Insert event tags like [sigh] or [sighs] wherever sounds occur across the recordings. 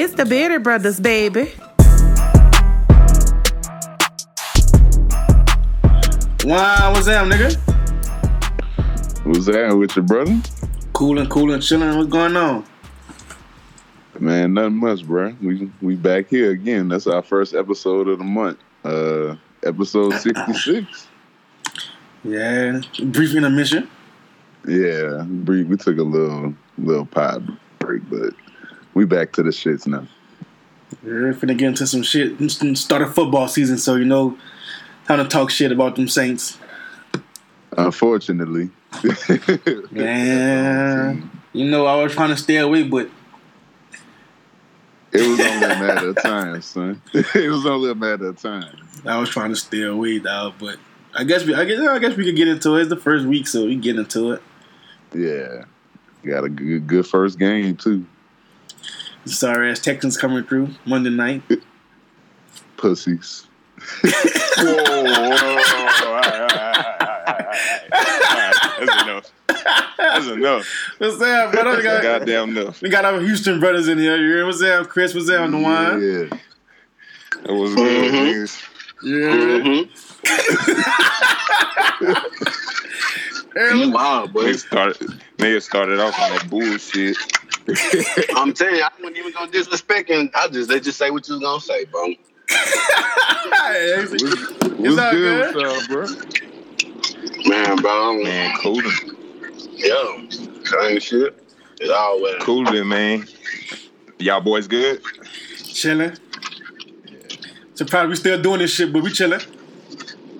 It's the Bearded Brothers, baby. Wow, what's up, nigga? What's that with your brother? Coolin', coolin', chillin'. What's going on? Man, nothing much, bro. We we back here again. That's our first episode of the month. Uh episode sixty six. Yeah, brief intermission. Yeah, we, we took a little little pod break, but we back to the shits now. We're finna get into some shit. Start a football season, so you know how to talk shit about them Saints. Unfortunately, [laughs] Man, you know I was trying to stay away, but it was only a matter of time, son. [laughs] it was only a matter of time. I was trying to stay away, dog. But I guess we, I guess, I guess we could get into it. It's the first week, so we get into it. Yeah, got a good good first game too. Sorry ass Texans coming through Monday night. Pussies. Whoa, whoa, whoa, all right, all right, all right, all right. That's enough. That's enough. What's up, brother? We got, Goddamn enough. we got our Houston brothers in here. You hear what's up, Chris? What's up, the wine? Yeah. That was good, Mhm. Yeah. Mm-hmm. You wild, boy. Niggas started, niggas started off on that bullshit. I'm telling you, I wasn't even gonna disrespect him. I just they just say what you was gonna say, bro. Hey, What's, Is what's that good, good? with y'all, bro? Man, bro. Man, cooling. Yo, same shit. It's always Cooling, man. Y'all boys good? chilling. Surprised we still doing this shit, but we chilling.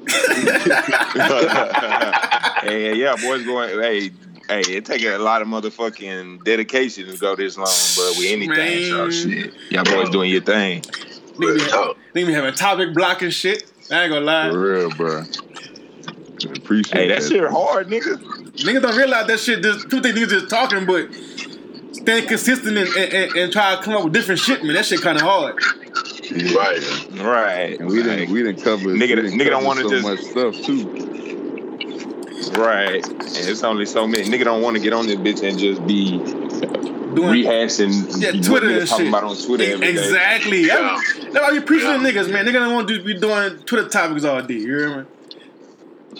[laughs] hey, yeah, boys going. Hey, hey, it take a lot of motherfucking dedication to go this long, but with anything, so Man. shit. Y'all boys doing your thing. Nigga real be, talk. nigga be having topic blocking shit. I ain't gonna lie. For real, bro. Appreciate Hey, that that. shit hard, nigga. Niggas don't realize that shit. Just people think niggas just talking, but staying consistent and, and, and, and try to come up with different shit, man. That shit kind of hard. Yeah. Right. Right. And we didn't we didn't cover Nigga- didn't nigga don't wanna so just- much stuff too. Right. And it's only so many. Nigga don't want to get on this bitch and just be Doing rehashing yeah, Twitter niggas and talking shit. about on Twitter every day. exactly. Yeah. That's why we preaching to Yeah. niggas, man. Nigga don't want to be doing Twitter topics all day. You hear me?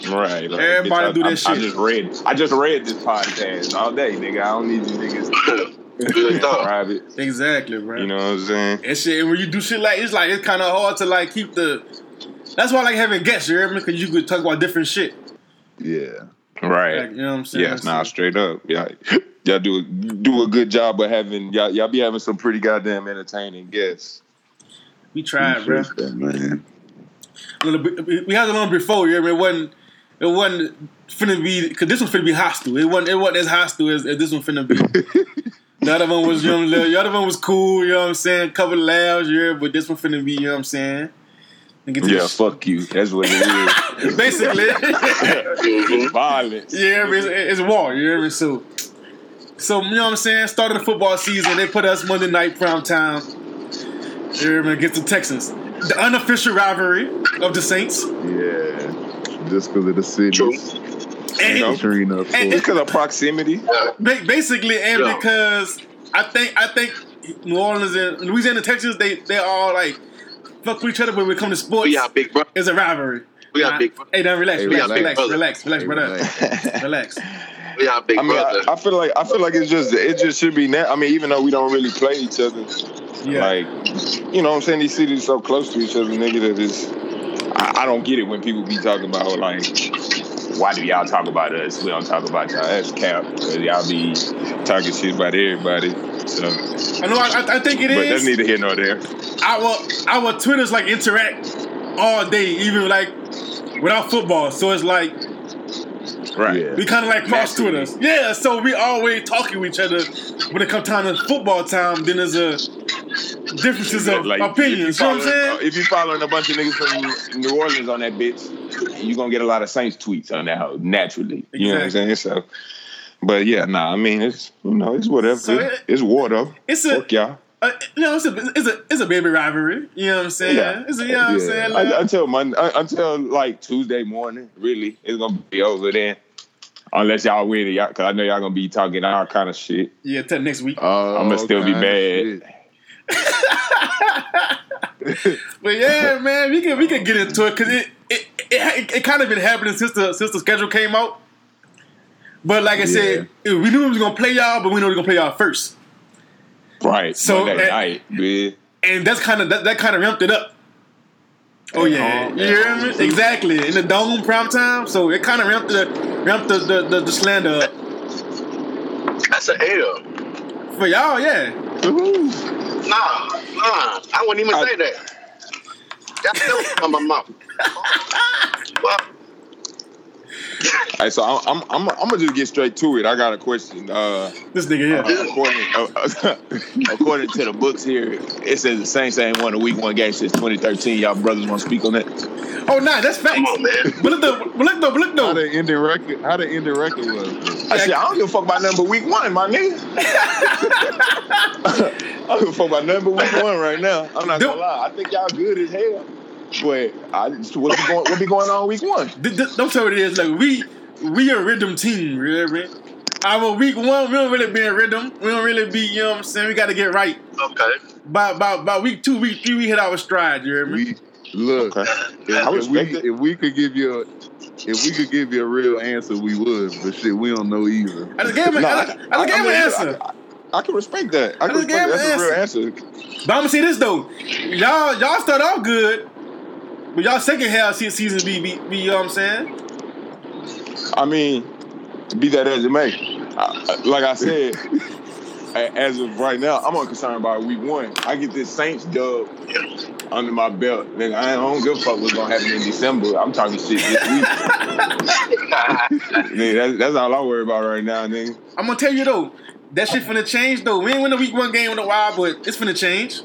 Right. Like, Everybody bitch, I, do that I, shit. I just read. I just read this podcast all day, nigga. I don't need you niggas [laughs] Real talk. private. Exactly, bro. You know what I'm saying? And shit, and when you do shit like it's like it's kind of hard to like keep the. That's why I like having guests. You hear me? Because you could talk about different shit. Yeah. Right. Like, you know what I'm saying? Yeah, nah, straight up. Yeah, y'all do do a good job of having y'all y'all be having some pretty goddamn entertaining guests. we tried, bro. Appreciate that, man. A little bit, we had it on before. You hear me? It wasn't. It wasn't finna be because this one finna be hostile. It wasn't. It wasn't as hostile as, as this one finna be. [laughs] the other one was, you know, the other one was cool. You know what I'm saying? Couple laughs, yeah. But this one finna be, you know what I'm saying? Get Yeah, the fuck you. That's what it is. [laughs] basically. Mm-hmm. it's violence. Yeah, it's, it's war. You hear me? So, so you know what I'm saying? Started the football season. They put us Monday night prime time. You hear me? Against the Texans. The unofficial rivalry of the Saints. Yeah. Just because of the cities. True. And, You know? Featuring up And- Because of proximity. basically, and Yeah. because I think I think New Orleans and Louisiana, Texas, they they all like fuck with each other, when we come to sports, Yeah, big bro. it's a rivalry. We got Nah, big bro. Hey, now relax, Hey, relax, relax, relax, brother. relax, relax, Hey, relax. relax. [laughs] We got big I mean, I, brother. I feel like I feel like it's just it just should be. Na- I mean, even though we don't really play each other, Yeah, like you know, what I'm saying these cities are so close to each other, nigga. That is, I, I don't get it when people be talking about like, why do y'all talk about us? We don't talk about y'all. That's cap because y'all be talking shit about everybody. So, I know. I, I- I think it but that's is. neither here nor there. our our Twitters like interact all day, even like without football. So it's like Right. Yeah. we kind of like cross Naturally. Twitters. Yeah, so we always talking with each other. When it comes time to football time, then there's a differences of Like, opinions. If You you, know what I'm following, saying? if you following a bunch of niggas from New Orleans on that bitch, you're gonna get a lot of Saints tweets on that hoe naturally. You know what I'm saying? So, but yeah, nah. I mean, it's you know, it's whatever. So it- it's war though. It's a- Fuck y'all. Uh, you know, it's a, it's a it's a baby rivalry. You know what I'm saying? Yeah. It's a, you know what I'm Yeah. saying? I, Like, until Monday, uh, until like Tuesday morning, really, it's gonna be over then. Unless y'all win it, y'all, cause I know y'all gonna be talking all kind of shit. yeah, till next week. Oh, I'ma still be okay. mad. Shit. [laughs] But yeah, man, we can we can get into it because it it, it it kind of been happening since the since the schedule came out. But like I said, we knew we was gonna play y'all, but we knew we were gonna play y'all first, Right. So, Monday uh, night, man. and that's kind of that, that kind of ramped it up. Oh yeah, home, you hear me? Exactly in the dome prime time, so it kind of ramped the ramped the the, the, the slander up That's an L. for y'all. Yeah, Nah, nah. I wouldn't even I- say that. That's still from my mouth. [laughs] Well, Hey, so I'm, I'm, I'm, I'm gonna just get straight to it. I got a question. Uh, this nigga here. according, uh, [laughs] according to the books here, it says the Saints ain't won a week one game since 2013. Y'all brothers want to speak on that? Oh nah, that's facts. come on, man. But look though, but look though, but look How the ending record? How the ending record was? I said I don't give a fuck about nothing but week one, my nigga. [laughs] [laughs] I don't give a fuck about nothing but week one right now. I'm not gonna lie. I think y'all good as hell. But I just, what be going what be going on week one? Th- th- don't tell me it is. Like we we a rhythm team, you hear me? Our week one, we don't really be in rhythm. We don't really be, you know what I'm saying? We got to get right. Okay. By, by, by week two, week three, we hit our stride, you hear me? We look. Okay. If, if we if we could give you a if we could give you a real answer, we would. But shit, we don't know either. I just gave him, No, I, I, just gave him an answer. I, I can respect that. I can just gave respect him that. an That's a real answer. But I'm gonna say this though, y'all y'all start off good, but y'all second half se- season be, be, be you know what I'm saying? I mean, be that as it may. I, like I said, [laughs] as of right now, I'm unconcerned about week one. I get this Saints dub under my belt. Nigga, I don't give a fuck what's gonna happen in December. I'm talking shit this week. [laughs] nigga, that's, that's all I worry about right now, nigga. I'm gonna tell you though, that shit finna change though. We ain't win a week one game in a while, but it's finna change.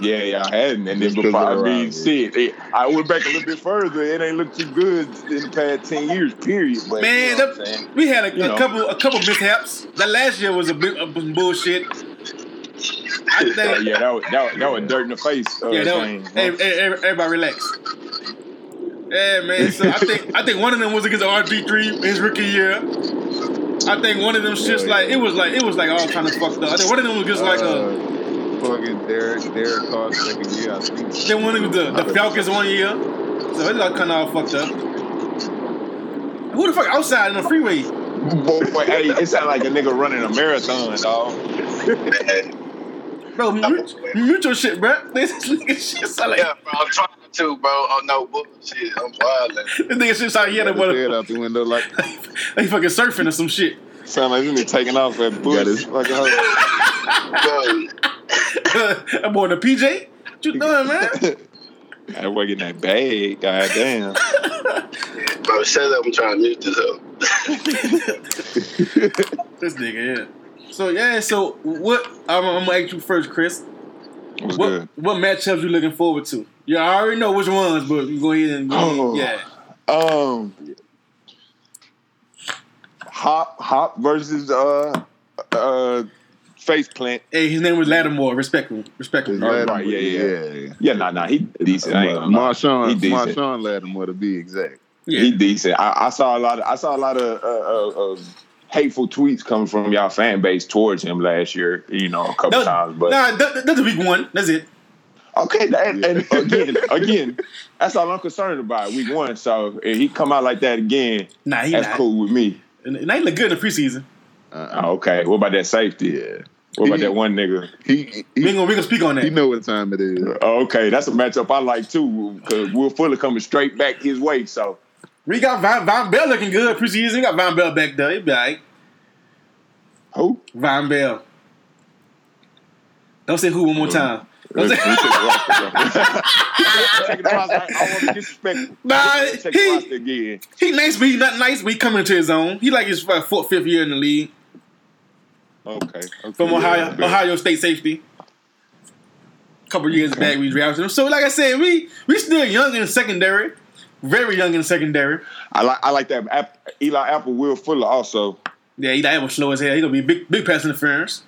Yeah, yeah, I hadn't. And then Just 'cause before I they're mean, around, shit, it, I went back a little bit further. It ain't looked too good in the past 10 years, period. But, Man, you know what that- we had a, a couple a couple mishaps. That last year was a bit of bullshit. I [laughs] think Uh, yeah, that was, that, was, that was dirt in the face. Uh, Yeah, that thing, was, hey, hey, everybody relax. Yeah, man. So I think I think one of them was against RG three his rookie year. I think one of them shits Yeah, like it was like it was like all kind of fucked up. I think one of them was just like a uh, fucking Derek Derek Carr second year. I think. then one of them the, the Falcons one year. So it's like kind of all fucked up. Who the fuck outside in the freeway? Boy, boy, hey, it sounded like a nigga running a marathon, dog. [laughs] Bro, mute, mute your shit, bro. [laughs] This nigga shit sound like yeah, bro. I'm trying to, bro. Oh no bullshit. I'm wild. this nigga shit sound like he had a head out the window like [laughs] like fucking surfing or some shit. Sound like this nigga taking off at Got bush. his- Like, uh, Bro, I'm on the PJ. What you doing, man? that boy getting that bag, goddamn. [laughs] bro, shut up. I'm trying to mute this up. [laughs] This nigga, yeah. So yeah, so what? I'm, I'm gonna ask you first, Chris. What's What good? what matchups you looking forward to? Yeah, I already know which ones, but you go ahead and go Oh. yeah. Um, Hop, Hop versus uh, uh, Face Plant. Hey, his name was Lattimore. Respect him. Respect him. Right, right, yeah, yeah. yeah. Yeah, nah, nah, he decent. I ain't gonna. Marshon, He decent. Marshon Lattimore to be exact. Yeah. He decent. I, I saw a lot. Of, I saw a lot of uh, uh, uh, hateful tweets coming from y'all fan base towards him last year. You know, a couple That- times. But nah, that, that's week one. That's it. okay, that, and again, [laughs] again, that's all I'm concerned about. Week one. So if he come out like that again, Nah, he that's not. cool with me. And and they look good in the preseason. Uh, okay. What about that safety? yeah, What about He- that one nigga? he We he, gonna we gonna speak on that. he know what time it is. Oh, okay, that's a matchup I like too. Because Will Fuller coming straight back his way. So we got Von, Vonn Bell looking good preseason. We got Vonn Bell back there. He be alright. who? Vonn Bell. Don't say who one more time. Don't Let's- say- let's take the roster, bro. Take the roster. I want to be disrespectful. Nah, the he- roster again. He nice, but he not nice. But he coming into his own. He like his uh, fourth, fifth year in the league Okay. okay. from Ohio, Yeah. Ohio State safety. A couple years back, we drafted him. So, like I said, we we still young in secondary, very young in secondary. I like I like that App, Eli Apple, Will Fuller also. Yeah, that was slow as hell. He gonna be big, big pass interference.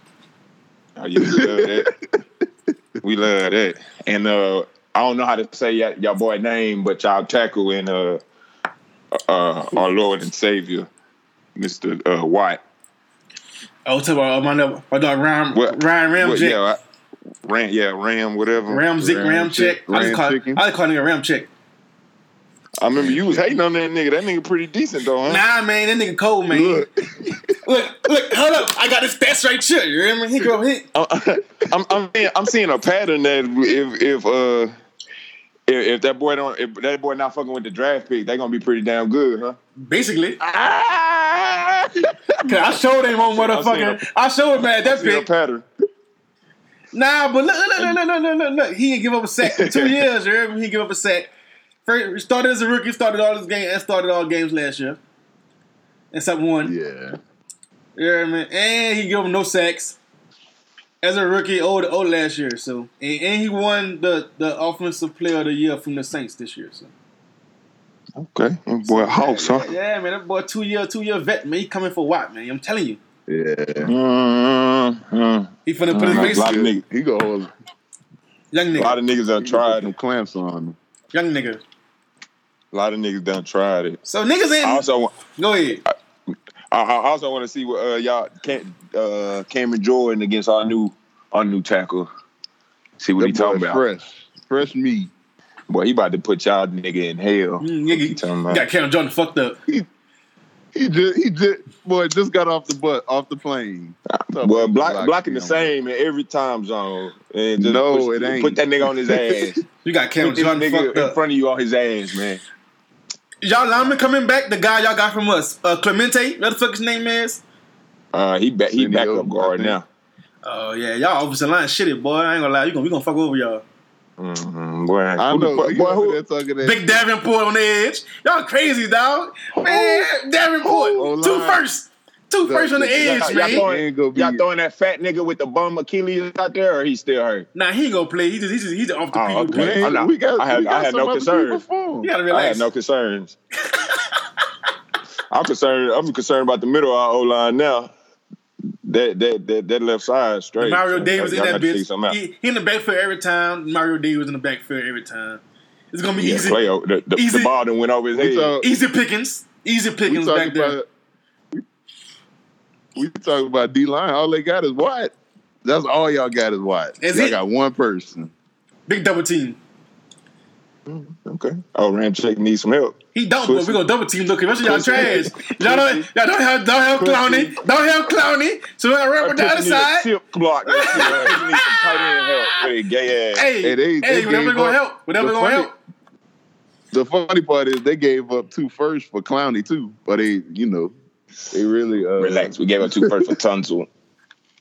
Oh, we love that. [laughs] we love that. And uh, I don't know how to say y'all, y'all boy name, but y'all tackle in uh, uh, our Lord and Savior, Mister uh, Watt. Oh, to my my, my dog Ryan What- Ryan Well, Ramsey. yeah, I, Ram, yeah, Ram, whatever. Ram Zick, Ram Ram check. I just Ram call chicken. I just call nigga Ram check. I remember you was hating on that nigga. That nigga pretty decent though, huh? Nah, man, that nigga cold, man. Look, [laughs] Look, look, hold up. I got his stats right here. You remember? He go hit. I'm, I'm, I'm, seeing, I'm seeing a pattern that if if uh if, if that boy don't if that boy not fucking with the draft pick, they gonna be pretty damn good, huh? Basically. Ah! Cause I showed him on I seen motherfucker. I showed him at that See a pick. pattern. Nah, but look, look, look, look, look, look, look, look. He didn't give up a sack for two [laughs] years. You hear me? He give up a sack. First, started as a rookie, started all his games, and started all games last year. Except one. yeah. You hear me? And he gave him no sacks. As a rookie, old, old last year. So, and, and he won the, the offensive player of the year from the Saints this year. So, Okay, that boy Hawks, huh? yeah, man, that boy two year, two year vet, man. He coming for what, man? I'm telling you, Yeah. Mm-hmm. he finna put his Mhm. face. Lot of niggas. He go hold Young A lot of niggas done tried some it. clamps on him. young nigga. A lot of niggas done tried it. So niggas ain't. I also want. go ahead. I, I also want to see what uh, y'all Cam, uh, Cameron Jordan against our new our new tackle. See what That he talking about. fresh. Fresh meat. Boy, he about to put y'all nigga in hell. Mm, What he talking you about? got Cameron Jordan fucked up. He just he just boy just got off the butt off the plane. Well, block, Block blocking the same in every time zone. And No, push- it ain't. Put that nigga on his [laughs] ass. You got Cameron Jordan nigga fucked in up. front of you on his ass, man. Y'all lineman coming back. The guy y'all got from us, uh, Clemente. What the fuck his name is? Uh, he back. He back up guard now. Oh yeah, y'all offensive line shitty, boy. I ain't gonna lie. You gonna we gonna fuck over y'all. Mm-hmm. Boy, I who the know. fuck- he boy, who, there talking that. Big Davenport on the edge. Y'all crazy, dog. Man, Davenport. Oh, two line. first. Two The- first on the the- edge, y'all, y'all man. throwing, gonna be- y'all throwing that fat nigga with the bum Achilles out there, or he still hurt? Nah, he ain't gonna play. He just, he just, he's off the Oh, preview okay. Man, I'm not- we got, I had- we got I had no concerns. people for him. You gotta I had no concerns. I'm concerned. I'm concerned about the middle of our O line now. That that that that left side straight. Mario So, Davis in that bitch. He, he in the backfield every time. Mario Davis in the backfield every time. It's gonna be Yeah, easy. play the, the, easy- the ball done went over his We head. talk, Easy pickings. Easy pickings talk back there. We talk about D line. All they got is Watt. That's all y'all got is Watt. Is y'all it? got one person. Big double team. Mm, okay. Oh, Ramczyk needs some help. He don't, but we gonna double team look. Of y'all trash. Y'all don't, y'all don't have, don't have Clowney, don't have Clowney. So we gotta run with the other Pussy side. Tip block. That shit, man. He need some tight end help with gay ass. Hey, Hey, hey, they- they whatever gonna help, whatever gonna funny- help. The funny part is they gave up two first for Clowney too, but they, you know, they really uh, Relax. We gave up two first for Tunsil. [laughs]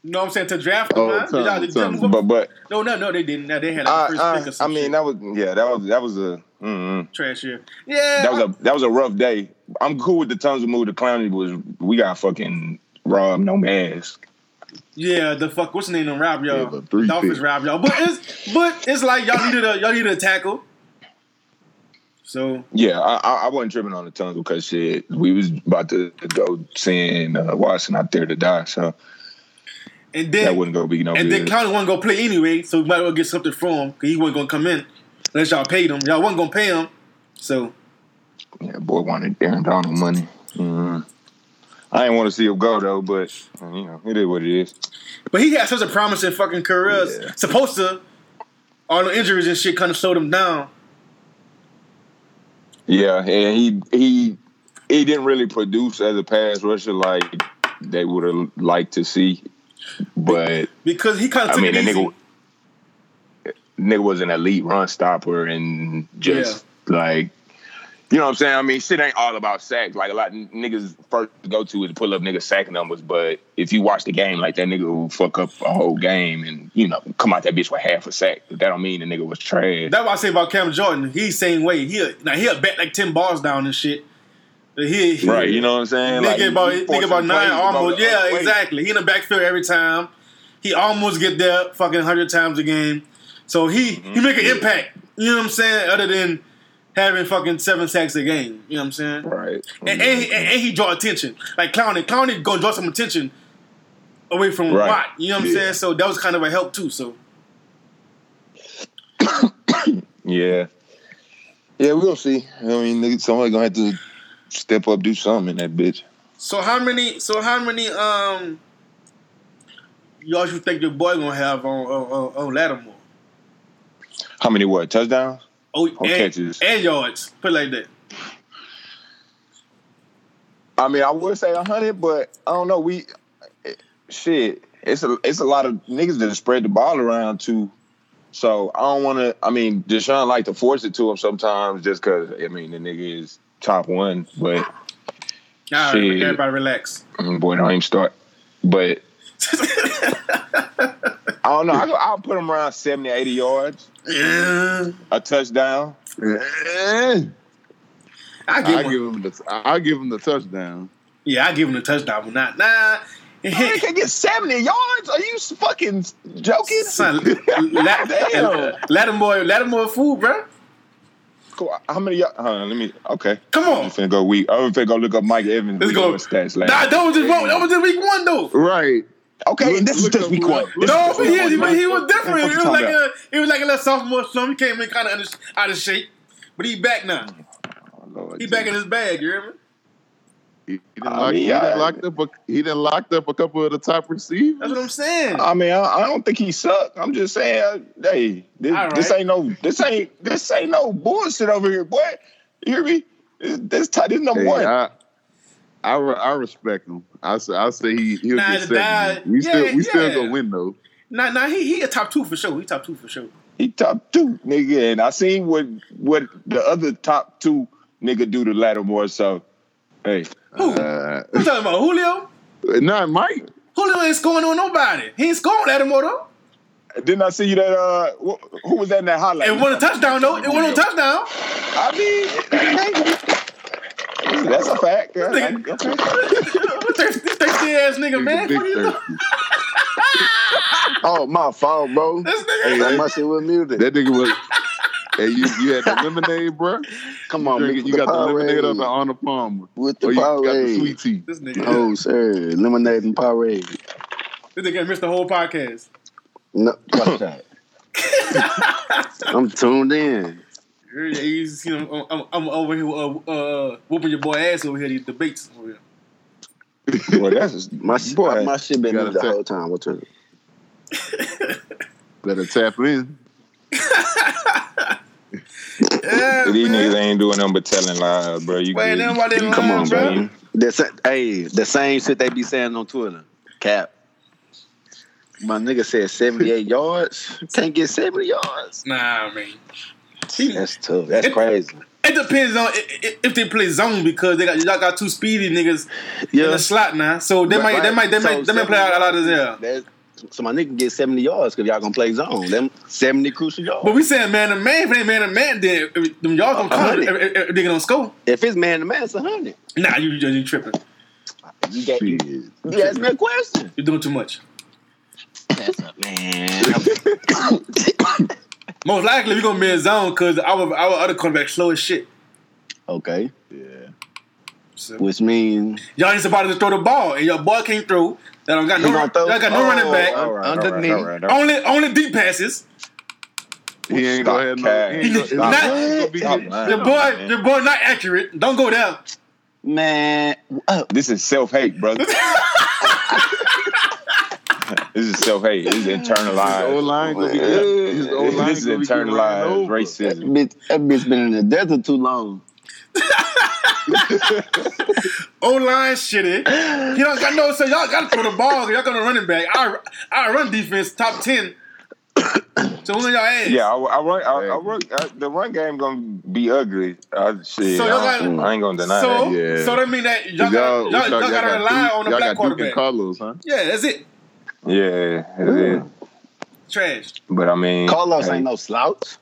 You know what I'm saying? To draft them, Oh, man. Tom, Y'all did- Tom. But but No, no, no, they didn't. No, they had like I, first I, pick or I mean shit. that was yeah that was that was a mm, trash year. Yeah, that was a that was a rough day. I'm cool with the Tunsil move. The Clowney was we got fucking Rob no mask. yeah. The fuck, what's the name? Of them rob y'all. but three Dolphins rob y'all. But it's but it's like y'all needed a y'all needed a tackle. So Yeah, I, I, wasn't tripping on the Tunsil because shit we was about to go send uh, Watson out there to die. So and then that wouldn't go be no and then. Clowney wasn't gonna play anyway, so we might as well get something from him because he wasn't gonna come in unless y'all paid him. Y'all wasn't gonna pay him, so Yeah, boy wanted Aaron Donald money. Mm. I didn't want to see him go though, but you know it is what it is. but he had such a promising fucking career. Yeah. Supposed to all the injuries and shit kind of slowed him down. Yeah, and he he he didn't really produce as a pass rusher like they would have liked to see. But Because he kind of I took mean, it easy. nigga, nigga was an elite run stopper and just like. You know what I'm saying? I mean, shit ain't all about sacks. Like a lot of niggas first go to is pull up niggas sack numbers, but if you watch the game, like that nigga will fuck up a whole game and you know come out that bitch with half a sack. That don't mean the nigga was trash. That's what I say about Cam Jordan. He's same way. He'll now he'll bet like ten balls down and shit. He, he Right, you know what I'm saying? Nigga Like, about nigga about nine almost. Yeah, way. exactly. He in the backfield every time. He almost get there fucking hundred times a game. So he he mm-hmm. make an impact. You know what I'm saying? Other than having fucking seven sacks a game. You know what I'm saying? Right. And, and, he, and, and he draw attention. Like Clowney, Clowney gonna draw some attention away from Right. Watt. You know what I'm saying? So that was kind of a help too. So [coughs] Yeah. Yeah, we'll see. I mean, somebody gonna have to step up, do something in that bitch. So how many? So how many? Um, y'all should think your boy gonna have on on, on, on Lattimore? How many what touchdowns? Oh, Or and, catches. and yards. Put it like that. I mean, I would say hundred, but I don't know. We shit. It's a it's a lot of niggas that spread the ball around too. So I don't want to. I mean, Deshaun like to force it to him sometimes, just because. I mean, the nigga is top one, but right, Shit. everybody relax. mm, boy, don't even start. But [laughs] I don't know. I go, I'll put him around 70, 80 yards, yeah. a touchdown. Eh, I give him. give him the I give him the touchdown. yeah, I give him the touchdown, but not nah. He can get seventy yards. Are you fucking joking? Son, [laughs] Lat- Damn. Lattimore, Lattimore food, bro. Cool. How many? Y'all, hold on, let me. Okay, Come on. I'm finna go week. I'm finna go look up Mike Evans. Let's go. stats. Nah, that was just. That was just week one though. Right. Okay, Look- this is just up week who- one. look This No, is but he, week he, he was different. What It was like about? a, it was like a little sophomore slump. He came in kind of out of shape, but he back now. Oh, Lord He back in his bag. You hear me? He, he done I locked, mean, he done yeah. locked up a he done locked up a couple of the top receivers. That's what I'm saying. I mean, I, I don't think he sucked. I'm just saying, uh, hey, this, All this ain't no, this ain't, this ain't no bullshit over here, boy. You hear me? This, this, ti- this number Hey, one. I, I, re- I respect him. I say I say he he'll Nah, get guy- we still yeah, we still yeah. gonna win though. Nah, nah, he he a top two for sure. He top two for sure. He top two, nigga, and I seen what what the other top two nigga do to Lattimore. So, hey, Who? Uh, I'm talking about Julio. [laughs] not Mike. Julio ain't scoring on nobody. He ain't scoring Lattimore though. didn't I see you that? Uh, who was that in that highlight? It wasn't a touchdown though. It wasn't a touchdown. I mean, [laughs] that's a fact. Yeah, I- okay. [laughs] thirsty, thirsty ass nigga, man. Big What you doing? [laughs] Oh, my fault, bro. This nigga. Hey, that must shit was muted. That nigga was. hey, you you had the lemonade, bro. Come on, Drink man. it. You got the lemonade up at Arnold Palmer. with the Or you got the sweet tea. This nigga. Oh, sir. Lemonade and Powerade. This nigga missed the whole podcast. No, watch that. I'm tuned in. Yeah, you see. I'm, I'm, I'm over here uh, uh, whooping your boy ass over here. These debates. Over here. Well, that's just, My, sh- [laughs] boy. my shit been gotta muted the take- whole time. What's [laughs] it? Better tap in. Yeah, These man. niggas ain't doing nothing but telling lies, bro. You Man, good. them why they lying, Come on, bro. bro. The, hey, the same shit they be saying on Twitter. Cap. My nigga said 78 yards. Can't get 70 yards. Nah, man. He- That's tough. That's crazy. It depends on i- i- if they play zone because they got y'all got two speedy niggas in the slot now. So they might they might they So might they might play out a lot of there. That's- So my nigga can get 70 yards because y'all gonna play zone. Them 70 crucial yards. But we saying man to man, if it ain't man to man, then them y'all gonna come hundred. if, if, if they gonna score. if it's man to man, it's a 100. Nah, you you, you tripping. You got you, you asked me a question. You're doing too much. That's a man. [laughs] [laughs] [laughs] Most likely we gonna be in zone because our our other quarterback slow as shit. okay. Yeah. So, Which means y'all need somebody to throw the ball, and your boy can't throw. That don't got no gonna throw- got no Oh, running back. all right, underneath. all right, all right. Only only deep passes. He ain't Stop gonna have no. cash. He ain't gonna, He- it's not- Stop, man. Your boy, your boy not accurate. Don't go down. man, uh, This is self hate, brother. [laughs] [laughs] this is self hate. This is His internalized. O line gonna be. Man. His O line This is gonna be getting ran internalized over. that racism. bitch, that bitch been in the desert too long. [laughs] O line shitty. Eh? He don't got no. So y'all got to throw the ball. Y'all got to running back. I I run defense top ten. [coughs] So who's on y'all ass? Yeah, I, I run. I, I run. I, the run game gonna be ugly. I, shit, So y'all I, got- I ain't gonna deny So that. Yeah. so that mean that y'all Y'all, got y'all, y'all, y'all, got to rely on the y'all black got Duke and quarterback. Carlos, huh? Yeah, that's it. Yeah, it is. Trash. But I mean, Carlos hey, ain't no slouch.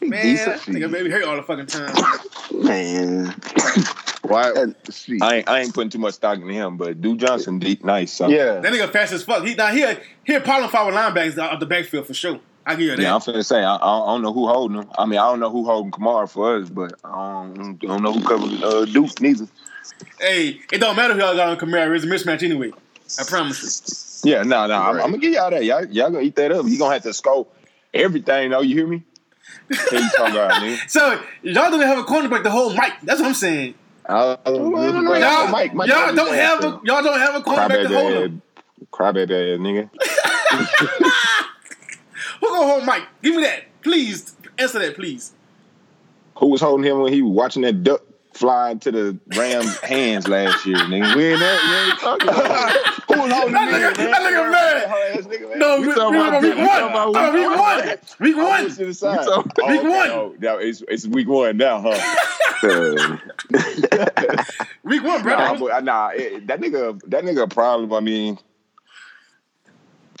He Man, decent. nigga baby hurt all the fucking time. Man. [coughs] Why? I ain't, I ain't putting too much stock in him. But Duke Johnson, deep, nice. So. Yeah. That nigga fast as fuck. He now he a, he a problem for our linebackers out the backfield for sure. I give you that. Yeah, I'm finna say I, I don't- know who holding him. I mean, I don't know who holding Kamara for us, but I don't, don't know who covering uh, Duke neither. Hey, it don't matter who y'all got on Kamara. It's a mismatch anyway. I promise Yeah, no, no, I'm, I'm gonna give y'all that. Y'all, y'all gonna eat that up. He gonna have to scope everything, though. You hear me? You talking about. [laughs] So y'all don't have a cornerback to hold Mike. That's what I'm saying. I, no, no, Y'all, Mike- Mike y'all Davis don't ass have a y'all don't have a cornerback to hold Crybaby, him. ass- crybaby, ass nigga. [laughs] Who gonna hold Mike? Give me that, please. Answer that, please. Who was holding him when he was watching that duck fly into the Rams' [laughs] hands last year, nigga? We ain't that. We ain't talking about. [laughs] Who was holding That nigga- that nigga mad. No, we, we, talking we, about- week we one. talking about Oh, week week one. Week Oh, one. push to the side. We talking- Week one. Now it's, it's week one now, huh? [laughs] Uh, Week one, bro. Nah, but, nah it, that nigga, that nigga a problem. I mean,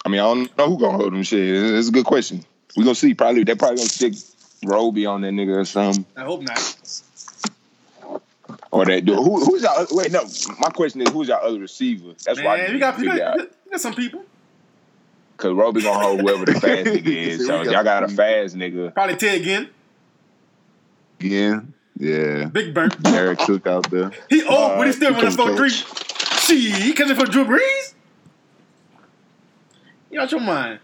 I mean, I don't know who gonna hold him. Shit, it's, it's a good question. We gonna see. Probably they probably gonna stick Roby on that nigga or something, I hope not. Or that dude. Who, who's our wait? No, my question is who's our other receiver? That's why I Man, need we got, figure got, we got some people. Cause Roby gonna hold whoever the [laughs] fast nigga is. So y'all got a fast nigga. Probably Ted Ginn. again, yeah. Big Burn. Eric Cook out there. He old, Uh, but he still he running for three. Shit, he catching for Drew Brees. You out your mind.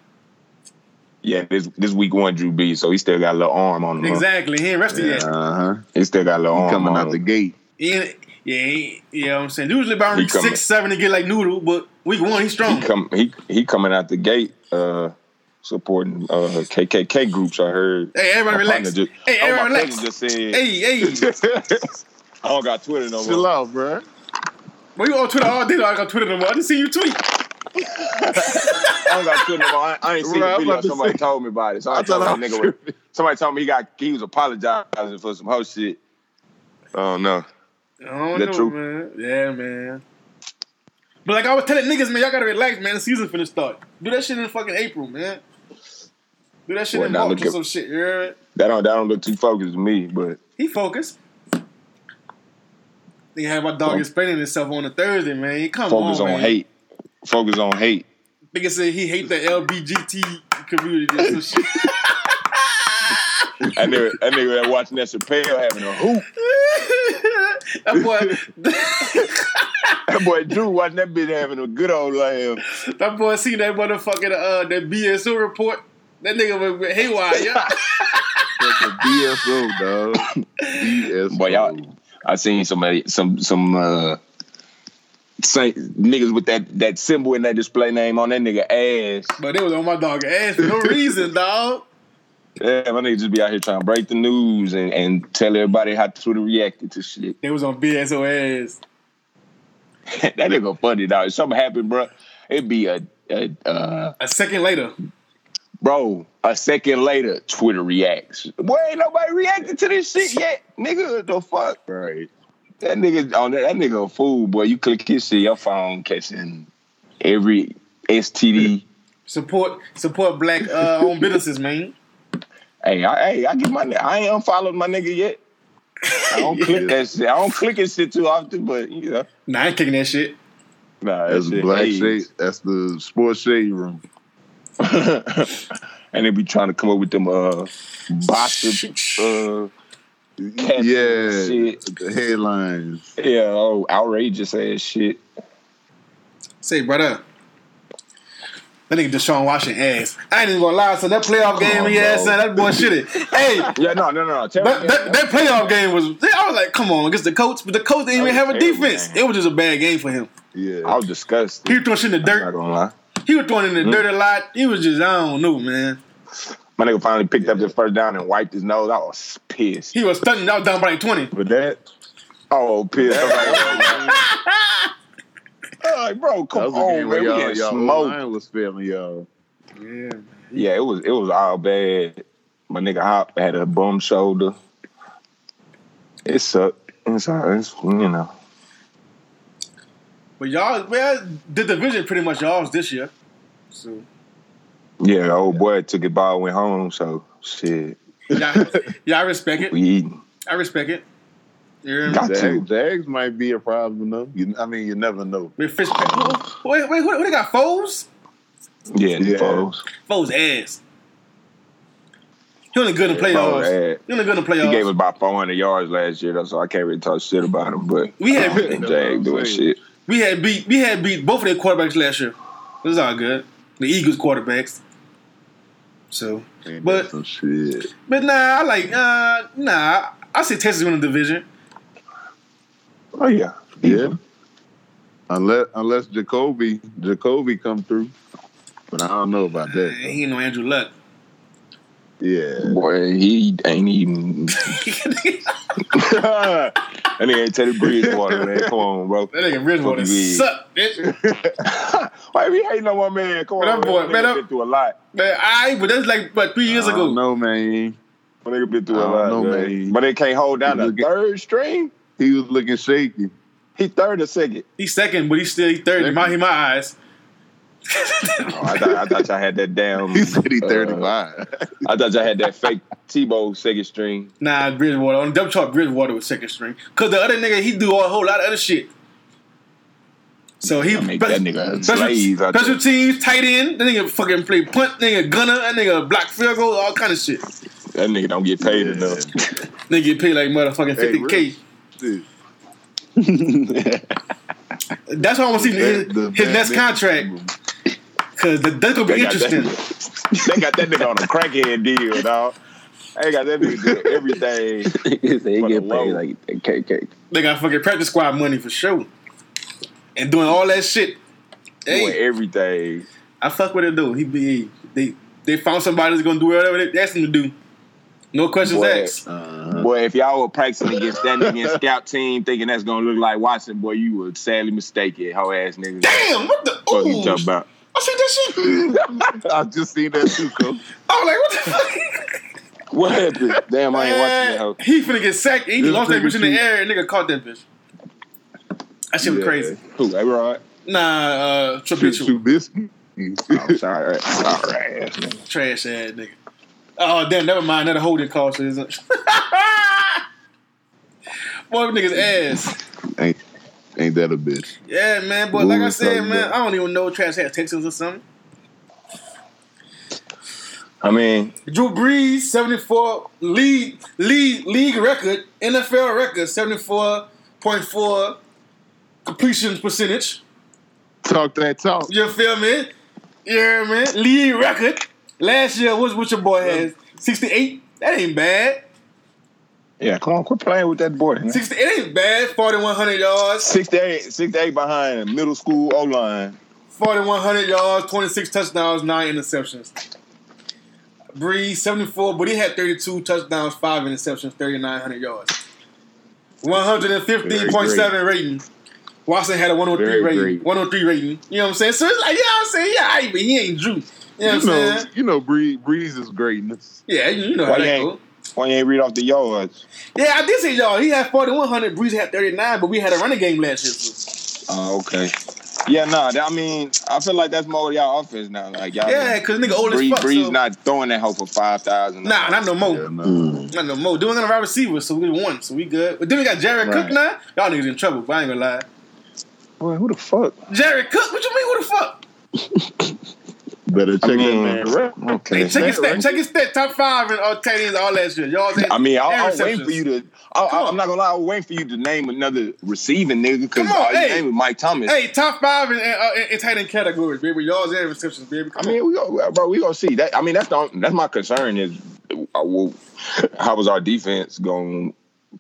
Yeah, this this week one Drew B, so he still got a little arm on him. Exactly. He ain't rested yet. Uh huh. He still got a little arm Coming on out him. the gate. He ain't, yeah, he, you know what I'm saying? Usually about week six, seven to get like noodle, but week one he's strong. he come he he coming out the gate uh supporting uh KKK groups I heard. Hey, everybody My relax. Just, Hey, oh, my everybody relax. just said Hey, hey. [laughs] I don't got Twitter no Chill more. out, bro. Well, you on Twitter all day. though. I got Twitter no more. I didn't see you tweet. [laughs] I don't got Twitter no more. I, I ain't seen Right, the I'm video. about to Somebody say- told me about it. So I, I told thought me I nigga was was, somebody told me he got he was apologizing for some whole shit. Oh no. I don't know, true? man. Yeah, man. But like I was telling niggas, man, y'all gotta relax, man. The season finna start. Do that shit in fucking April, man. Do that shit Boy, in March or some shit. You heard? That don't that don't look too focused to me, but He focused. Nigga had my dog explaining himself on a Thursday, man. Come focus on, on man. hate. Focus on hate. Nigga said he hate the LBGT community and some shit. [laughs] [laughs] That nigga, that nigga that watching that Chappelle having a hoop. [laughs] that boy, [laughs] That boy Drew watching that bitch having a good old laugh. that boy seen that motherfucking uh that BSO report. That nigga went haywire. Yeah. That's a BSO, dog. BSO. Boy, y'all- I seen somebody some some uh say, niggas with that that symbol in that display name on that nigga ass. But it was on my dog ass for no reason, dog. Yeah, my nigga just be out here trying to break the news and, and tell everybody how Twitter reacted to shit. It was on BSO ass. [laughs] that nigga funny dog. If something happened, bro, it'd be a, a uh, A second later, bro. A second later, Twitter reacts. Boy, ain't nobody reacted to this shit yet, nigga. What the fuck? Right. That nigga on that, that nigga a fool, boy. You click his shit, your phone catching every STD. support support black uh owned businesses, man. Hey, I, hey, I get my. I ain't unfollowed my nigga yet. I don't [laughs] click that shit. I don't click his shit too often, but you know, Nah, I ain't kicking that shit. nah, that That's shit black AIDS. shade. That's the sports shade room. [laughs] and they be trying to come up with them uh gossip uh yeah. shit. The headlines. Yeah, oh outrageous ass shit. Say, brother. That nigga Deshaun Washington ass. I ain't even gonna lie, son. That playoff game on, he bro. son, that boy shitty. Hey, Yeah, no, no, no. Tell that, that, that playoff game was. I was like, come on, against the coach, but the coach didn't even have a defense. man. It was just a bad game for him. Yeah. I was disgusted. He was throwing shit in the dirt. I'm not gonna lie. He was throwing in the hmm? dirt a lot. He was just, I don't know, man. My nigga finally picked up his first down and wiped his nose. I was pissed. He was stunting. I was down by like 20. But that, Oh, pissed. Oh, [laughs] I'm like, bro, come on, man. where We y'all, getting y'all smoked. was failing y'all. Yeah. Yeah, it was it was all bad. My nigga Hop had a bum shoulder. It sucked. It's, all- it's you know. But y'all, well, the division pretty much y'all's this year. So, Yeah, the old boy took it ball went home, so shit. y'all, y'all respect it. [laughs] We eating. I respect it. You hear? Got to. Jags, Jags might be a problem though. You, I mean, you never know. With Fish. Wait, wait, who, who they got? Foles? Yeah, Yeah. the Foles. Ass. He only good in Foles playoffs. ass. He only good in playoffs. He gave us about 400 yards last year, though, so I can't really talk shit about him. But We had [laughs] and Jag [laughs] doing shit. we had beat we had beat both of their quarterbacks last year. It was all good. The Eagles quarterbacks. So, Ain't But- some shit. but nah, I like uh nah. I say Texas win the division. Oh yeah, Yeah. Unless unless Jacoby Jacoby come through. but I don't know about that. Uh, he ain't no Andrew Luck. Yeah. Boy, he ain't even. [laughs] that nigga ain't Teddy Bridgewater, man. Come on, bro. That nigga Bridgewater Fuck you, man. suck, bitch. [laughs] Why we hating on one man? Come on, Man, that boy- man. man, that- been through a lot. Man, I but that's like what three years I don't ago. know, man. My nigga been through a I don't lot, know, man. man. But they can't hold down He the third string. He was looking shaky. He third or second. He's second, but he's still he's third in my in my eyes. Oh, I thought I thought y'all had that damn. [laughs] He said he uh, 35. I thought y'all had that fake Tebow second string. Nah, Bridgewater on the depth chart. Bridgewater was second string because the other nigga he do a whole lot of other shit. So he I make that nigga special, special teams, tight end. That nigga fucking play punt. Nigga gunner. That nigga block field goal. All kind of shit. That nigga don't get paid enough. Nigga get paid like motherfucking Hey, fifty k. Dude, That's why I want to see his, the his man- next contract because that's gonna be They got, that, interesting. they got that nigga on a crackhead deal, dog. They got that nigga doing everything. [laughs] he said he get paid low. like a KK. They got fucking practice squad money for sure, and doing all that shit. Doing Hey, everything. I fuck with it though. He be they they found somebody that's gonna do whatever they asked him to do. No questions Boy. asked. Uh, Boy, if y'all were practicing against that nigga scout team thinking that's gonna look like Watson, boy, you would sadly mistake it, hoe ass nigga. Damn, what the? What you Ooh, talking about? I see that shit. [laughs] I just seen that too, coach. I was like, what the fuck? What happened? Damn, I ain't watching that hoe. He finna get sacked. He This lost that nigga bitch in the air, and nigga caught that bitch. That shit was Yeah. crazy. Who? A Rod? Nah, uh, Shoot, Trubisky, shoot biscuit. I'm sorry. Sorry, ass nigga. trash ass nigga. Oh damn, never mind. That Another holding call, so isn't. [laughs] Boy, them niggas ass. ain't, ain't that a bitch? Yeah, man. But What like I said, man, about? I don't even know if Trash had Texans or something. I mean, Drew Brees, 74 league league league record, NFL record, 74.4 completion percentage. Talk that talk. You feel me? Yeah, man. League record. Last year, what's what your boy has? 68? That ain't bad. yeah, come on, quit playing with that boy. Man. 60, it ain't bad. 4,100 yards. 68, 68 behind middle school O line. 4,100 yards, 26 touchdowns, 9 interceptions. Brees, 74, but he had 32 touchdowns, 5 interceptions, 3,900 yards. 115.7 rating. Watson had a 103 Very rating. great. 103 rating. You know what I'm saying? So it's like, you know I'm saying? Yeah, I, but he ain't Drew. You know what You know, saying? you know, Brees, Brees is greatness. Yeah, you know how Why that you ain't- Why you ain't read off the yards? Yeah, I did say y'all. He had 4,100. Brees had 39, but we had a running game last year. So. Oh, okay. Yeah, nah. that- I mean, I feel like that's more of y'all offense now. Like y'all, Yeah, because nigga old as fuck. Brees so- not throwing that hoe for five thousand. Nah, not no more. Yeah, no. mm. Not no more. Doing on the wide receiver, so we won, so we good. But then we got Jared Cook now. Y'all niggas in trouble, but I ain't gonna lie. Boy, who the fuck? Jared Cook? What you mean? Who the fuck? [laughs] Better check I mean, that man. rep. okay. Hey, check his stat. Check his stat. Top five in uh, tight ends all last year. Y'all. I mean, I, I was and waiting for you to. I, Come I, on. I'm not gonna lie. I was waiting for you to name another receiving nigga because Come on, all you hey. name is Mike Thomas. Hey, top five in, uh, in, in tight end categories, baby. Y'all's and receptions, baby. I Come mean, we go, bro. We gonna see that. I mean, that's the that's my concern is uh, well, [laughs] how was our defense gonna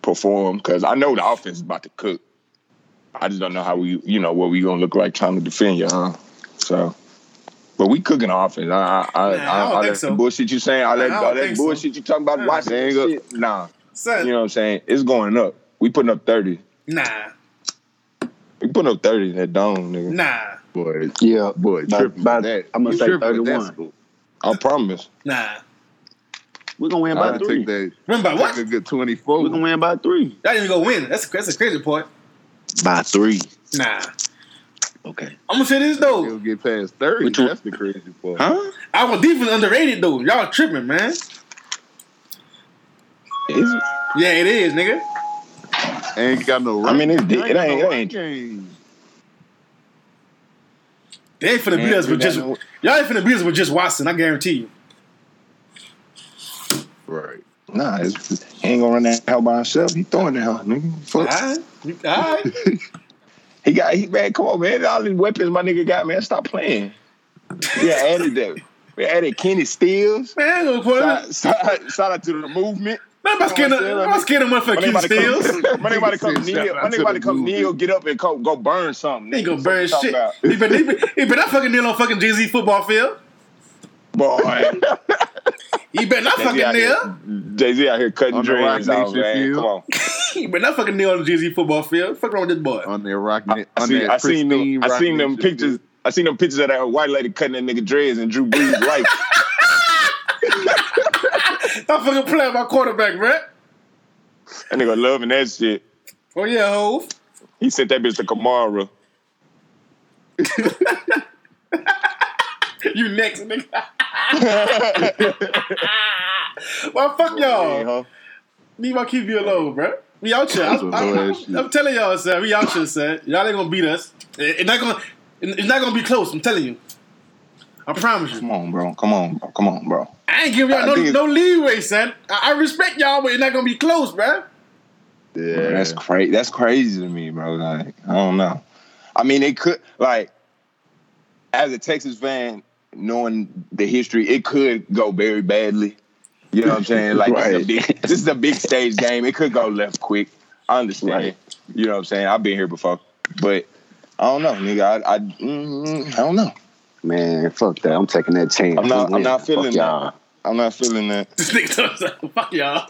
perform? Because I know the offense is about to cook. I just don't know how we, you know, what we gonna look like trying to defend you, huh? So, but we cooking offense. I, I, I, Nah, I don't I, all think that so. bullshit you saying, all that, Nah, I don't all that think so. bullshit you talking about Nah. watching, They ain't go- shit, nah. Son, You know what I'm saying? It's going up. We putting up thirty. nah, We putting up thirty in that dome, nigga. nah, Boy, Yeah, boy, About- tripping about- that. I'm gonna You say tripping with that 31. I promise. nah. we're gonna win I by three. take that. Remember Take what? a good 24. We're gonna win by three. Y'all even gonna win. That's that's the crazy part. By three. Nah. Okay. I'm gonna say this though. He'll get past 30. Which? That's the crazy part. Huh? Our defense underrated though. Y'all tripping, man. Is it? Yeah, it is, nigga. Ain't got no I mean, it's- run- it ain't- got it no ain't- run game. They ain't finna beat Man, us with just no- y'all ain't finna beat us with just Watson. I guarantee you. Right. Nah, it's, he ain't gonna run that hell by himself. He throwing that hell, nigga. All Fuck. right, You- all right. [laughs] He got he man, come on, man. All these weapons my nigga got, man. Stop playing. Yeah, added that. We added Kenny Stills. Man, I ain't gonna put Shout, shout, shout out to the movement. Man, I'm scared of, I'm scared of My motherfucking nigga Keith about to Stills. come, my nigga about to come Shout kneel. My nigga about to come movie. kneel, get up and go, go burn something. He ain't gonna nigga. burn What you shit. talking He better, he better, he better not fucking kneel on fucking Jay Z football field. Boy, [laughs] He better not Jay-Z fucking out kneel. Jay Z out here cutting On the Rock dreams out, Nation man. field. Come on. [laughs] He better not fucking kneel on the Jay Z football field. Fuck wrong with this boy. on their rock. I, I, see, I seen them. I Rock seen them Nation pictures. field. I seen them pictures of that white lady cutting that nigga dreads and Drew Brees' life. Stop [laughs] [laughs] fucking playing my quarterback, man. That nigga loving that shit. Oh yeah, Hove. He sent that bitch to Kamara. You next, nigga. [laughs] well, fuck y'all. Me want to keep you alone, bro. We out here. That's I'm, some I'm- bullshit. I'm telling y'all, son. We out here, son. Y'all ain't gonna beat us. It's not gonna. It's not gonna be close. I'm telling you. I promise you. Come on, bro. Come on, bro. Come on, bro. I ain't giving y'all no, no leeway, son. I, I respect y'all, but it's not gonna be close, bro. Yeah, That's crazy. That's crazy to me, bro. Like, I don't know. I mean, it could like as a Texas fan, knowing the history, it could go very badly. You know what I'm saying? [laughs] Like this, is a big, this is a big stage game. It could go left quick. I understand. Right. You know what I'm saying? I've been here before, but I don't know, nigga. I I, mm, I don't know. Man, fuck that. I'm taking that chance. I'm not. I'm not feeling Fuck that. y'all. I'm not feeling that. [laughs] This nigga told us, fuck y'all.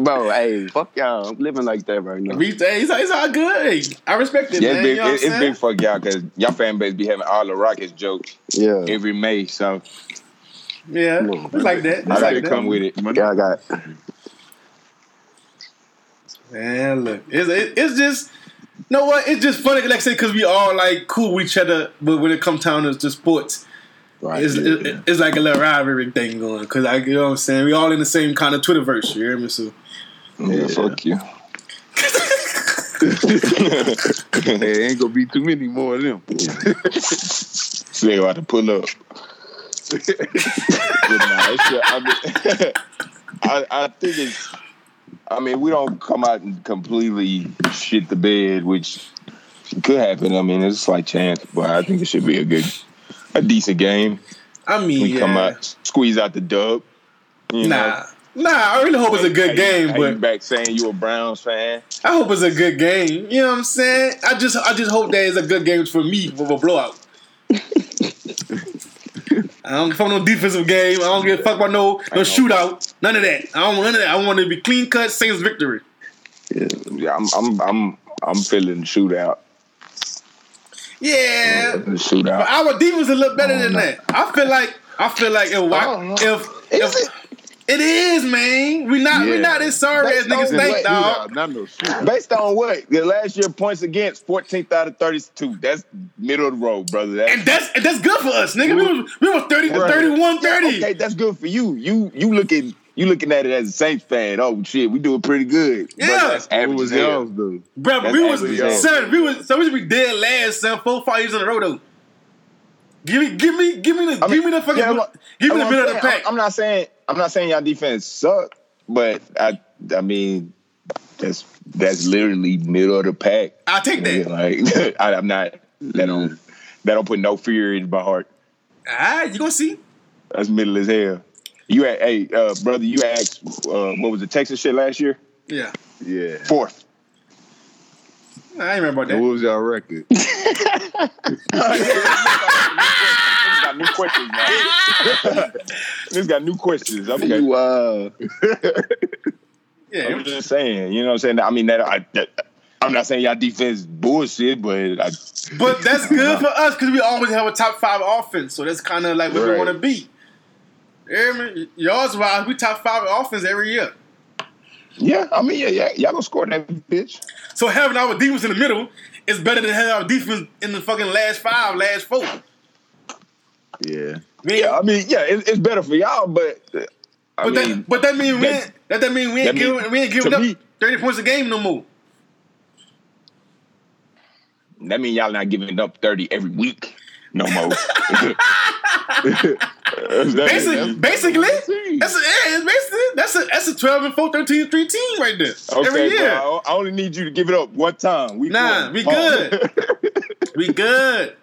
[laughs] Bro, hey, fuck y'all. I'm living like that right now. We, hey, it's, it's all good. I respect it, Yeah, man. it's you big. know it- it's saying? big fuck y'all because y'all fan base be having all the Rockets jokes Yeah. every May. So Yeah, Come on, it's like that. It's I like like to that. come with it. Y'all got Man, look, it's, it, it's just, you know what? It's just funny, like I said, because we all like cool with each other, but when it comes down to, to sports, right. it's, it, it's like a little rivalry thing going. Because I, you know what I'm saying, we all in the same kind of Twitterverse. You hear me? So Yeah, fuck you. [laughs] there ain't gonna be too many more of them. So they about to pull up. But nah, it's just- I, mean, [laughs] I, I think it's. I mean, we don't come out and completely shit the bed, which could happen. I mean, it's a slight chance, but I think it should be a good, a decent game. I mean, We yeah. come out, squeeze out the dub. You Nah, nah. I really hope it's a good game, you but back saying you a Browns fan. I hope it's a good game. You know what I'm saying? I just, I just hope that it's a good game for me for a blowout. [laughs] I don't fuck no defensive game. I don't give a fuck about no no shootout. None of that. I don't want none of that. I want it to be clean cut Saints victory. Yeah, I'm, I'm, I'm, I'm feeling the shootout. Yeah, The but our defense is a little better than know. that. I feel like I feel like if don't oh, if, know. if, Is if it is man, we not we not as sorry as niggas the think, dog. Not no. Based on what? The last year points against 14th out of 32. That's middle of the road, brother. That's, And that's and that's good for us, nigga. We was we was 30 Right. 31 30. Okay, that's good for you. You you looking you looking at it as a Saints fan. Oh shit, we doing pretty good. But Yeah. that's average was as y'all's though? Bro, That's we was average, son, we was so we should be dead last, son, four five years in a row though. Give me, give me, give me the, I mean, give me the fucking, yeah, I'm- give me the middle of the pack. I'm, I'm not saying I'm not saying y'all defense suck, but I I mean that's that's literally middle of the pack. I'll take that. Like [laughs] I, I'm not that don't that don't put no fear in my heart. All right, you gonna see? That's middle as hell. You at hey uh, brother, you asked uh, what was the Texas shit last year? Yeah, Yeah. Fourth. I ain't remember about What that. was y'all record? [laughs] this got new questions, man. Niggas got new questions. Okay. You uh Yeah, I'm just saying, you know what I'm saying? I mean that I that, I'm not saying y'all defense bullshit, but I but that's good for us because we always have a top five offense, so that's kind of like what we want to be. Me? Yours wise, we top five offense every year. yeah, I mean yeah, yeah, y'all gonna score that bitch. So having our defense in the middle is better than having our defense in the fucking last five, last four. Yeah. Man, Yeah, I mean, yeah, it, it's better for y'all, but uh, I but mean, that but that mean we that- ain't, that that mean we ain't that mean- giving we ain't giving up me- thirty points a game no more. that mean y'all not giving up 30 every week no more. [laughs] Basically, basically, that's a, yeah, it's basically that's a that's a twelve and 4, 13 and three team right there Okay, every year. bro, I only need you to give it up one time. We Nah, we good. [laughs] We good.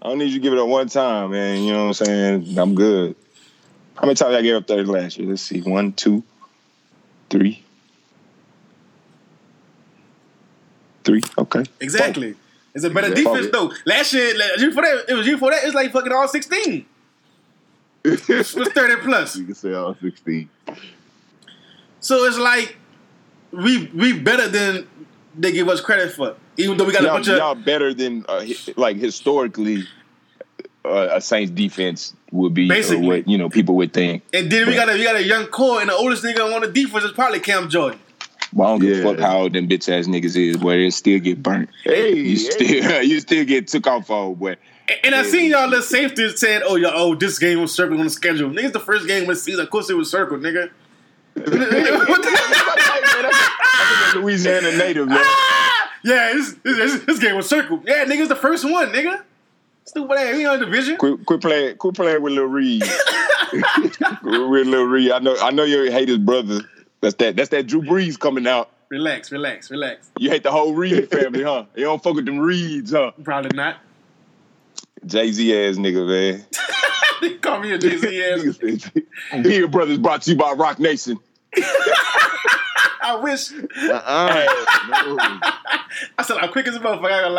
I don't need you to give it up one time, man. You know what I'm saying? I'm good. How many times I gave up 30 last year? Let's see. One, two, three. Three. Okay. Exactly. It's a better Exactly. defense though. Last year, year for that, it was year for that. It's like fucking all sixteen. [laughs] It was thirty plus. You can say all sixteen. So it's like we we better than they give us credit for. Even though we got a Y'all, bunch of y'all better than uh, like historically uh, a Saints defense would be, Basically. what you know people would think. and then we got a we got a young core and the oldest nigga on the defense is probably Cam Jordan. Well, I don't give a Yeah. fuck how old them bitch ass niggas is, where they still get burnt. Hey, You still [laughs] you still get took off on, boy. And, and I seen y'all little safeties saying, "Oh, y'all, oh, this game was circled on the schedule." Niggas, the first game of the season, of course it was circled, nigga. [laughs] What the- [laughs] Louisiana native, man. Ah! yeah, this, this, this game was circled. Yeah, niggas, the first one, nigga. Stupid ass, we on division. Quit, quit playing, quit playing with Lil Reid. with Lil Reid, I know, I know you hate his brother. That's that. That's that Drew Brees coming out. Relax, relax, relax. You hate the whole Reid [laughs] family, huh? You don't fuck with them Reids, huh? Probably not. Jay Z ass nigga, man. [laughs] They call me a Jay Z [laughs] ass. Here, brothers, brought to you by Roc Nation. I wish. Uh-uh. No. I said I'm quick as a motherfucker. I ain't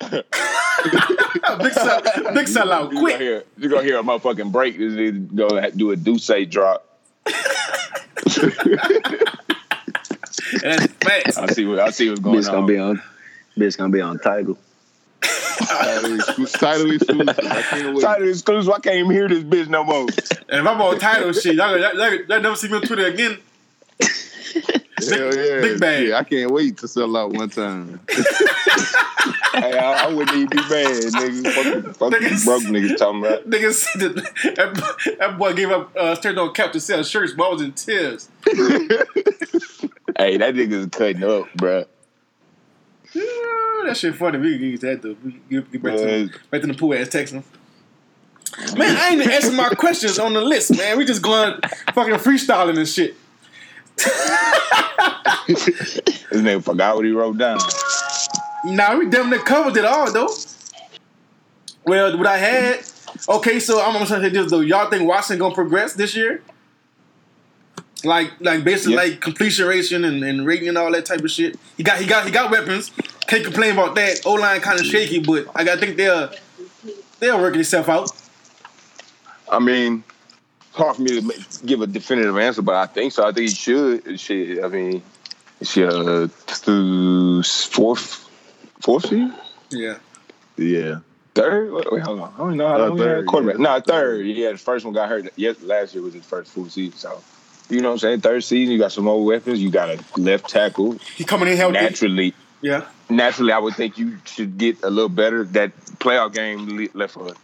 gonna lie. big sell, big sellout, You gonna quick. hear, you gonna hear a motherfucking break. This nigga go ha- do a Duce drop. And that's facts. I see what I see what's going Bitch gonna on. be on. Bitch gonna be on title. Title exclu- title exclusive. I can't. Title exclusive. I can't even hear this bitch no more. And if I'm on title shit, y'all, y'all, y'all, y'all never see me on Twitter again. [laughs] [laughs] Hell yeah. big bag. Yeah, I can't wait to sell out one time. [laughs] hey, I, I wouldn't even be mad, nigga. Fuck, fuck Niggas- broke niggas talking about. [laughs] Nigga said that, that, boy gave up uh, turned on cap to sell shirts, was in tears. Hey, that nigga's cutting up, bruh. Ooh, that shit funny. We can that though. We get, get back, to, Uh, back to the pool ass texting. Man, I ain't even answering my questions on the list, man. We just going fucking freestyling and shit. This nigga forgot what he wrote down. Nah, we damn near covered it all though. Well, what I had. Okay, so I'm gonna say this though. Y'all think Watson gonna progress this year? Like, like basically Yeah. like completion ration and, and rating and all that type of shit. He got, he got, he got weapons. Can't complain about that. O line kind of shaky, but I got think they'll they'll work itself out. I mean, hard for me to ma- give a definitive answer, but I think so. I think he should. Shit, I mean, shit, uh, to fourth, fourth seed, Yeah. Yeah. third. Wait, wait, hold on. I don't know how Uh, long he had third, quarterback. yeah. No, third. Yeah, the first one got hurt. Yes, last year was his first full season. So, you know what I'm saying? Third season, you got some more weapons. You got a left tackle. He coming in healthy. Naturally, Yeah. naturally, I would think you should get a little better. That playoff game left a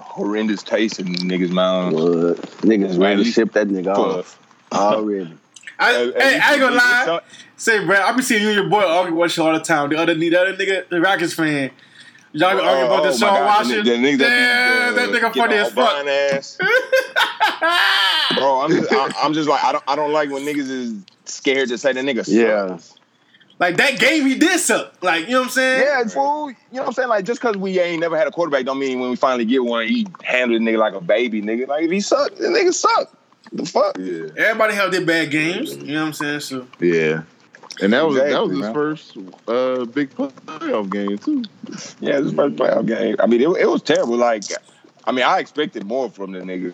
horrendous taste in niggas' mouths. What? Niggas ready to ship that nigga for- off already. [laughs] I, At- at hey, I ain't gonna lie. some- Say, bro, I be seeing you and your boy argue about shit all the time. The other, the other nigga, the Rockets fan. Y'all be arguing about Oh, this oh my Sean Washington. the nigga that yeah, that nigga funny as fuck. Brian ass. [laughs] Bro, I'm just, I, I'm just like I don't I don't like when niggas is scared to say the nigga. sucks. Yeah. Like that game, he did suck. Like you know what I'm saying? Yeah, fool. You know what I'm saying? Like just because we ain't never had a quarterback, don't mean when we finally get one, he handled the nigga like a baby, nigga. Like if he suck, the nigga suck. The fuck? Yeah. Everybody have their bad games. You know what I'm saying? So Yeah. And that was that was his man. first uh, big playoff game too. Yeah, this first playoff game. I mean, it, it was terrible. Like, I mean, I expected more from the nigga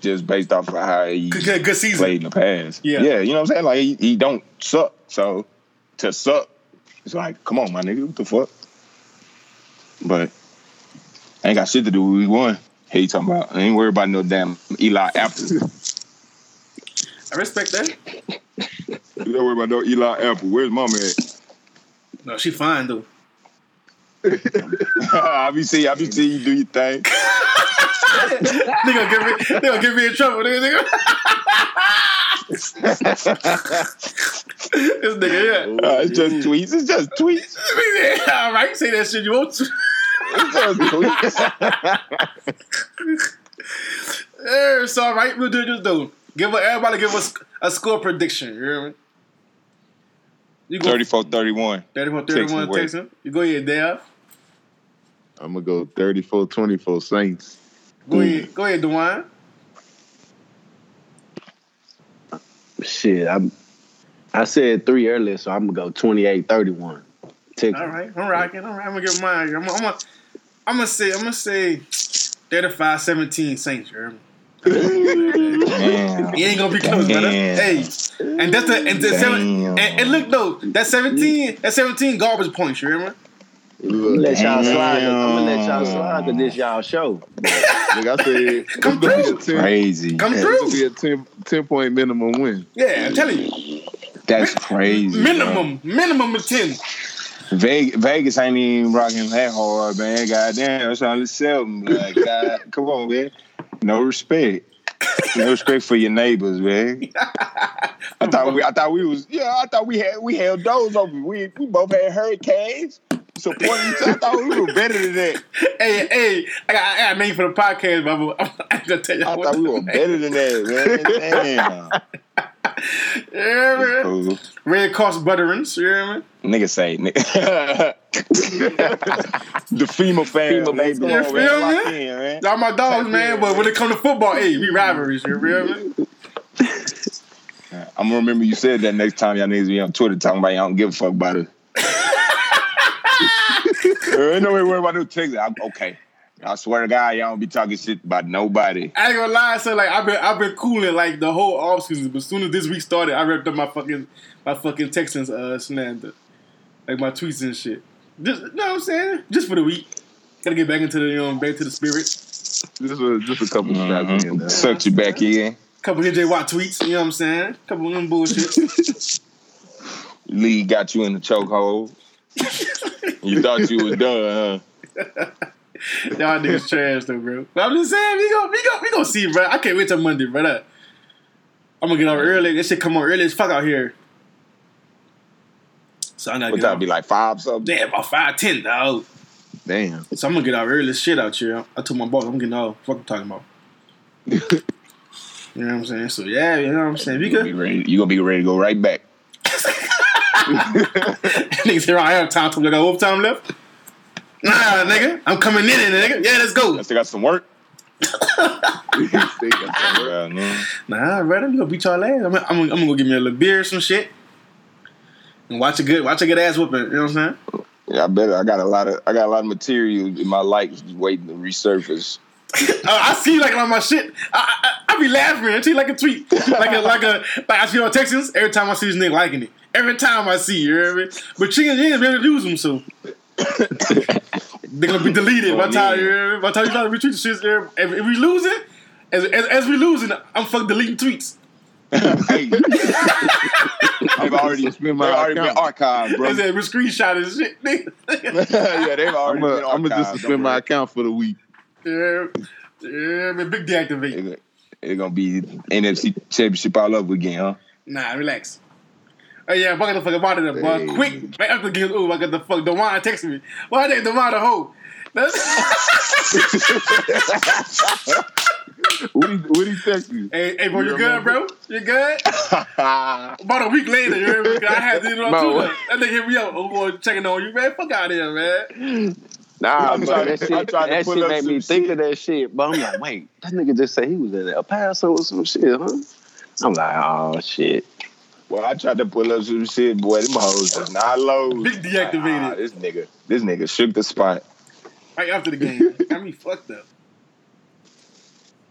just based off of how he good, good, good season. played in the past. Yeah. yeah, you know what I'm saying? Like he, he don't suck. So to suck, it's like, come on, my nigga, what the fuck? But I ain't got shit to do. with We won. Hey, you talking about? I ain't worried about no damn Eli Apple. [laughs] I respect that. you don't worry about no Eli Apple. Where's mama at? No, she fine though. [laughs] I be seeing, I be seeing you do your thing. [laughs] they gonna get me. They gonna get me in trouble. Nigga, nigga. This nigga, yeah. Uh, it's just tweets. It's just tweets. [laughs] All right, say that shit you want to. It's just tweets. [laughs] It's all right. We'll do this though. Give a, everybody give us a score prediction. You hear me? You go 34 31. 31 31 Texans You go ahead, Dave. I'm gonna go 34-24 Saints. Go ahead, go ahead, Dewan. Shit, I'm. I said three earlier, so I'm gonna go 28-31. Texas. All right, I'm rocking. All right, I'm gonna get mine. I'm, I'm, gonna, I'm gonna say, I'm gonna say 35-17 Saints. You heard me? Damn. He ain't gonna be close, brother. Hey, and that's the and, the seven, Damn. and, and look though, that seventeen, that seventeen garbage points. You hear? I'm gonna let y'all slide. I'm gonna let y'all slide to this y'all show. Like I said, Come gonna be through. 10, Crazy. Come it's through. gonna be a 10, 10 point minimum win. Yeah, I'm telling you, That's crazy. minimum, minimum of ten. Vegas, Vegas ain't even rocking that hard, man. Goddamn, that's only seven. Like, God, come on, man. No respect. No respect for your neighbors, man. I thought we, I thought we was, yeah, I thought we had, we held those over. We, we both had hurricanes. Supporting each other. I thought we were better than that. Hey, hey, I got, I got a name for the podcast, but I'm, I'm gonna tell you. I thought we were better than that, man. Damn. Yeah, man. Cool. Red Cross Butterins, you hear me? Nigga say, nigga. [laughs] the FEMA family. FEMA baby. Come You on, feel man. Lock me? in, man. Y'all my dogs, man. But when it come to football, hey, we rivalries, you feel me? I'm gonna remember you said that next time y'all niggas be on Twitter talking about y'all don't give a fuck about it. [laughs] Ain't no way worry about no Texas. I'm, okay. I swear to God, y'all don't be talking shit about nobody. I ain't gonna lie, so like I've been I've been cooling like the whole off season, but as soon as this week started, I ripped up my fucking my fucking Texans uh slander. Like my tweets and shit. Just you know what I'm saying? Just for the week. Gotta get back into the you know, back to the spirit. Just a, just a couple shots in there. Sucked you back in. Couple of J Watt tweets, you know what I'm saying? Couple of them bullshit. [laughs] Lee got you in the chokehold. [laughs] you thought you was done, huh? [laughs] [laughs] Y'all niggas trash though, bro. But I'm just saying, we go, we go, we gonna see, bro. I can't wait till Monday, brother. I'm gonna get out early. This shit come on early as fuck out here. So I gotta What get that be like five something? Damn, about five ten, dog. Damn. So I'm gonna get out early as shit out here. I told my boss I'm getting out. Fuck I'm talking about. [laughs] you know what I'm saying? So yeah, you know what I'm saying. You gonna ready. You gonna be ready to go right back. [laughs] Niggas here I have time to look at overtime left. Nah, nigga, I'm coming in, nigga. Yeah, let's go. I still got some work. [laughs] Nah, brother, we gonna beat y'all ass. I'm, I'm, I'm gonna go get me a little beer, or some shit, and watch a good, watch a good ass whooping. You know what I'm saying? Yeah, I bet I got a lot of I got a lot of material in my life just waiting to resurface. Uh, [laughs] I see like on my shit. I, I, I be laughing. I see like a tweet, like a like a like I see on Texans every time I see this nigga liking it. Every time I see, you hear me? But chickens, you ain't gonna be able to use them, so [coughs] they're gonna be deleted by time you? By time you try to retweet the shit. If, if we losing, as, as as we losing, I'm fucking deleting tweets. hey, they've already, Suspend they've my already been account. archived, bro. I said we screenshot this shit, nigga. [laughs] yeah, they've already I'm gonna been I'm gonna just suspend my account for the week. yeah, yeah, man, big deactivate. It's it's gonna be NFC championship all over again, huh? Nah, relax. Oh yeah, fucking the fuck about it, boy. Hey. Quick, right after the game, ooh, I got the fuck. Dewan texted me. Why they Dewan the hoe? [laughs] What he what he text you? hey, hey, bro, you You good, bro? You good? [laughs] About a week later, you hear me? I had to do it on [laughs] No. Twitter. That nigga hit me up. Oh boy, checking on you, man. Fuck out of here, man. Nah, I'm but trying that shit, I'm trying to that shit made me some think of that shit. But I'm like, wait, that nigga just said he was at El Paso or some shit, huh? I'm like, oh shit. Well, I tried to pull up some shit, boy. Them hoes is not low. Big deactivated. This nigga, this nigga shook the spot. Right after the game, [laughs] got me fucked up.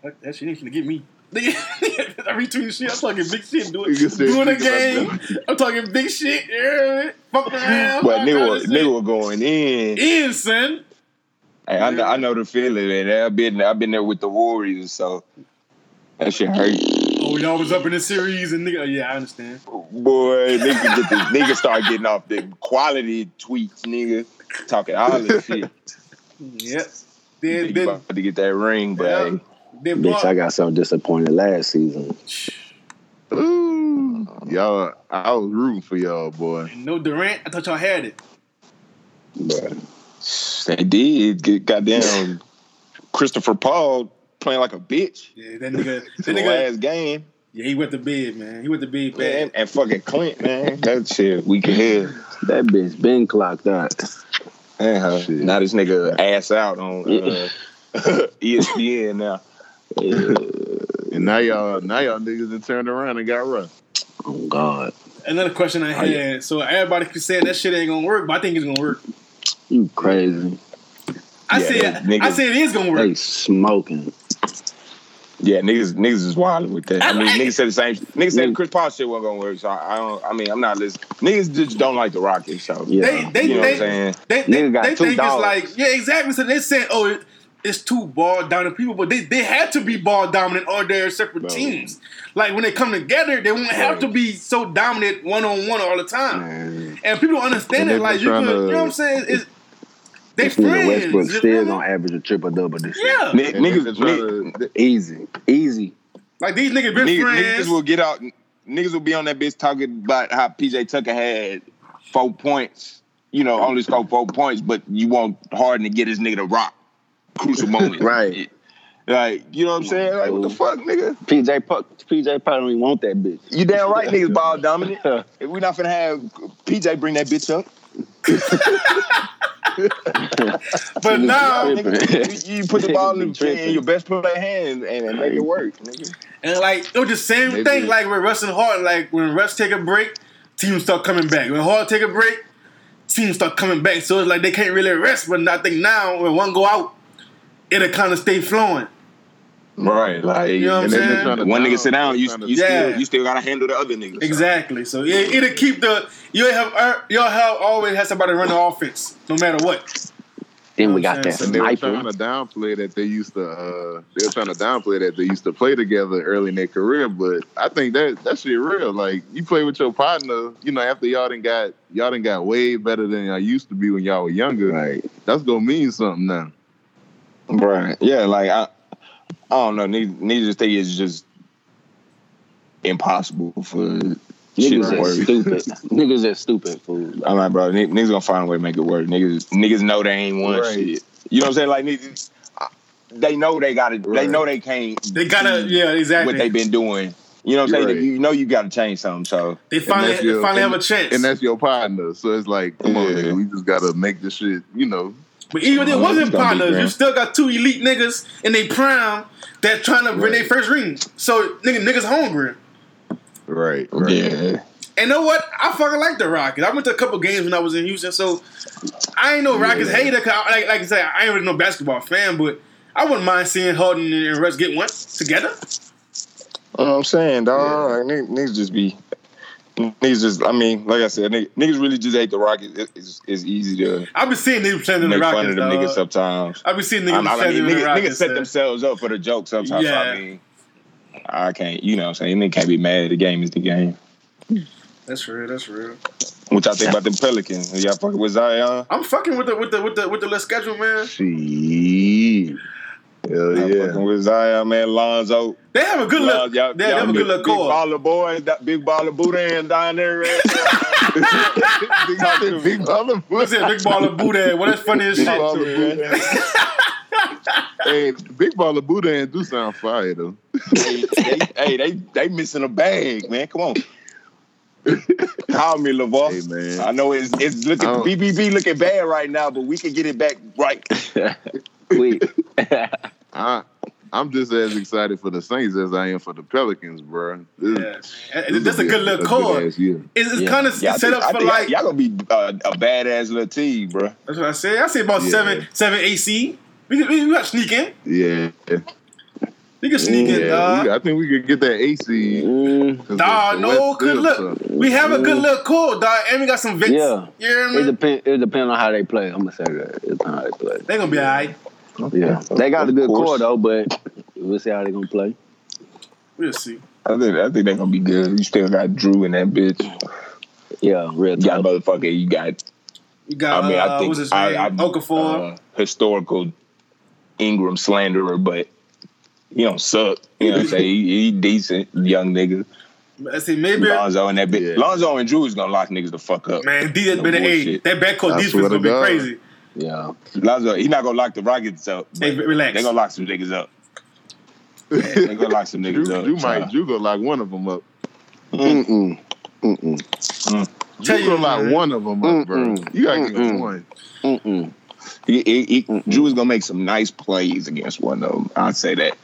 Fuck that shit ain't gonna get me. [laughs] I retweet shit. I'm talking big shit. Doing, doing a game. I'm talking big shit. Me? Fuck around. But nigga, nigga going in. in, son. Hey, I, know, I know the feeling, man. I've been, I've been there with the Warriors, so that shit hurt. Oh, y'all was up in the series and nigga. Oh, yeah, I understand. Boy, nigga, get the, nigga start getting off the quality tweets, nigga. Talking all this shit. [laughs] Yep. Then, Nigga then, about to get that ring, but yeah. hey, then, Bitch, I got so disappointed last season. Ooh, y'all, I was rooting for y'all, boy. no Durant. I thought y'all had it. But they did get goddamn Christopher Paul playing like a bitch Yeah, that nigga. to [laughs] That nigga. last game. Yeah, he went to bed, man. He went to bed Man, bad. and fucking Clint, man. That shit, we can hear. that bitch been clocked out. Uh-huh. Now this nigga ass out on uh, [laughs] ESPN now. And now y'all, now y'all niggas done turned around and got rough. Oh God, Another question I had. So everybody keep saying that shit ain't gonna work, but I think it's gonna work. you crazy? I Yeah, say that nigga- I say it is gonna work. They work. smoking. Yeah, niggas, niggas is wild with that. I mean, I- niggas said the same. Niggas said Chris Paul shit wasn't gonna work. So I, I don't. I mean, I'm not listening. Niggas just don't like the Rockets. So Yeah. They they You know what I'm saying? they, they, Nigga got they two think dogs. it's like yeah exactly. So they said, oh it, it's two ball dominant people, but they they had to be ball dominant or they're separate Bro. teams. Like when they come together, they won't have to be so dominant one on one all the time. Man, And people don't understand And it. Like you could, to- you know what I'm saying? It's, they this nigga friends. Westbrook you feel still me? gonna average a triple double this year. Yeah, Ni- And niggas, niggas trying to, Easy, easy. like these niggas been niggas, friends. niggas will get out. Niggas will be on that bitch talking about how PJ Tucker had four points. You know, only scored four points, but you want Harden to get his nigga to rock crucial [laughs] moment. Right. Like, you know what I'm saying? Like, what the fuck, nigga? PJ Pu- PJ probably don't even want that bitch. You damn right, niggas [laughs] ball dominant. If we not finna have PJ bring that bitch up. But now, Nigga, you, you put the [laughs] ball in, Niggas in your best player hand and, and make it work, nigga. and like it was the same Maybe. thing. Like with Russ and Harden. Like when Russ take a break, teams start coming back. When Harden take a break, teams start coming back. So it's like they can't really rest. But I think now when one go out, it'll kind of stay flowing. Right, like You know what I'm and then saying? they're trying to one nigga sit down, you, you Yeah. still you still gotta handle the other niggas. Exactly. So it, it'll keep the you'll have uh, you'll have always have somebody run the offense no matter what. Then we got that And And they were trying to downplay that they used to. Uh, they were trying to downplay that they used to play together early in their career. But I think that that shit real. Like you play with your partner, you know, after y'all done got y'all done got way better than y'all used to be when y'all were younger. Right. That's gonna mean something now. Right. Yeah, like I I don't know, niggas, niggas just think it's just impossible for shit [laughs] Niggas to work. just stupid. Niggas are stupid fool. I'm like, bro, n- niggas gonna find a way to make it work. Niggas, niggas know they ain't won Right. shit. You know what I'm saying? Like, niggas, they know they got to. They know they can't. They gotta yeah exactly. what they been doing. You know what I'm saying? Right. You know you got to change something. So They finally that's they finally and- have a chance. And that's your partner. So it's like, come on, nigga, we just gotta make this shit. You know, But even if it Oh, wasn't it's partners, you still got two elite niggas in their prime that trying to win their first ring. So nigga, niggas hungry. right? Right. yeah, And know what? I fucking like the Rockets. I went to a couple games when I was in Houston, so I ain't no Rockets Yeah. hater. 'cause I- like, like I said, I ain't really no basketball fan, but I wouldn't mind seeing Harden and Russ get one together. You know what I'm saying, dog. Like, niggas, niggas just be. Niggas just, I mean, like I said, niggas, niggas really just hate the Rockets. It- It's, it's easy to I've been seeing niggas playing in the make fun Rockets. of them niggas sometimes. I've been seeing I, niggas I playing mean, the niggas, niggas set uh, themselves up for the joke sometimes. so, Yeah. I mean, I can't, you know what I'm saying? Nigga can't be mad. The game is the game. That's real. That's real. What y'all think about them Pelicans? Y'all fucking with Zion? I'm fucking with the with the with the with the little schedule, man. Shit. Hell Y'all yeah. fucking with Zion, man. Lonzo. They have a good Y'all- look. y'all- They have y'all a good look Big core. baller boys, that big baller Boudin down there. right? [laughs] big, big baller What's that? Big baller Buddha. Well, that's funny as Big shit. baller Buddha. hey, big baller Buddha and do sound fire though. hey, they, hey, they they missing a bag, man. Come on. Call me, Lavar. Hey man. I know it's it's looking BBB looking bad right now, but we can get it back right. [laughs] Quick. [laughs] I I'm just as excited for the Saints as I am for the Pelicans, bro. This, Yeah. this That's a good little core. It's, it's Yeah. kind of Yeah, set think- up for think like. y'all gonna be uh, a badass little team, bro. That's what I say. I say about Yeah. seven, seven AC. We can, we, we got sneak in. Yeah, We can sneak in, yeah. dog. we- I think we could get that AC. Mm, 'cause the- Dog, no, good look. suck. We have a good little core, dog, and we got some vets. Yeah. You hear it me? depend. It depends on how they play. I'm gonna say that. It depends on how they play. They gonna be alright. Yeah, they got a good course. core though, but we'll see how they're gonna play. We'll see. I think I think they're gonna be good. You still got Jrue in that bitch. Yeah, real You got motherfucker. You got. You got I mean, uh, I think what's his I, name? I, Okafor. uh, historical Ingram slanderer, but he don't suck. You know what I'm saying? He, he decent young nigga. I see maybe. Lonzo and that bitch. Yeah. Lonzo and Jrue is gonna lock niggas the fuck up. Man, D has No been an A. bullshit. That backcourt I defense gonna be God. crazy. Yeah, Lonzo, he not gonna lock the Rockets up. Hey, relax. They gonna lock some niggas up. [laughs] They gonna lock some Jrue, niggas up. Jrue might child. Jrue gonna lock one of them up. Mm-mm. Mm-mm. Tell you, gonna lock man. one of them up, bro. Mm-mm. You gotta give him Mm-mm. one. Mm-mm. He, he, he, Jrue is gonna make some nice plays against one of them. I'd say that.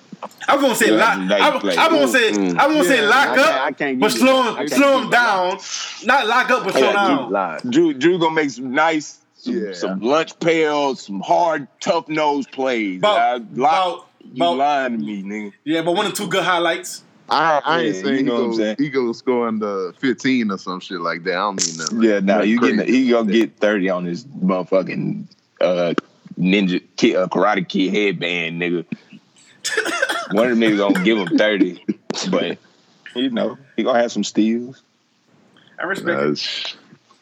I'm gonna say Yeah, lock. nice I'm. I'm gonna say Mm. I'm gonna say Yeah. lock I up, can't- I can't but slow him, slow him down. Not lock up, but slow Yeah, down. Live. Jrue Jrue gonna make some nice, some, Yeah. some lunch pails, some hard, tough nose plays. About- I, about- you about- lying to me, nigga. Yeah, but one or two good highlights. I, I ain't Yeah, saying you know he, what I'm saying. he go scoring the 15 or some shit like that. I don't mean nothing. Yeah, no, Nothing you getting he gonna get thirty on his motherfucking uh, ninja kid, uh, karate kid headband, nigga. [laughs] One of them niggas gonna give him thirty, but you know he gonna have some steals. I respect it.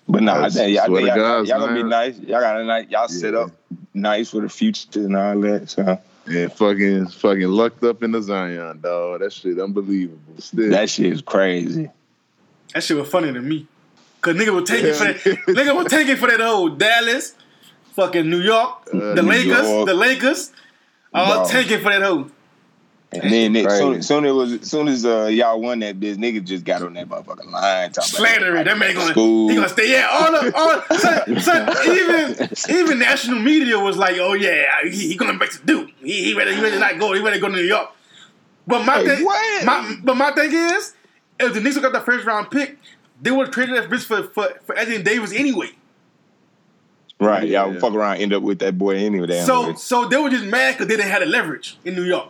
That's- But no, I That's- think y'all, swear to y'all, God, y'all gonna be nice. Y'all got a nice. Y'all set up nice for the future and all that. So And fucking fucking lucked up in the Zion, dog. That shit unbelievable. Still, that shit is crazy. That shit was funny to me. Cause nigga was taking for that. Yeah. nigga was taking for that old Dallas, fucking New York, Uh, the New Lakers, York. the Lakers, all take it for that hoe. And then it, soon, soon it was soon as uh, y'all won that bitch, nigga just got on that motherfucking line talking Slandering. That man gonna School. he gonna stay. Yeah, all the all son, son, [laughs] even even national media was like, oh yeah, he, he going back to Duke. He he ready he ready to not go. He ready to go to New York. But my Hey, thing, what? my but my thing is, if the Knicks got the first round pick, they would have traded that bitch for for for Anthony Davis anyway. Right, y'all Yeah. fuck around, end up with that boy anyway. So way. so they were just mad because they didn't have the leverage in New York.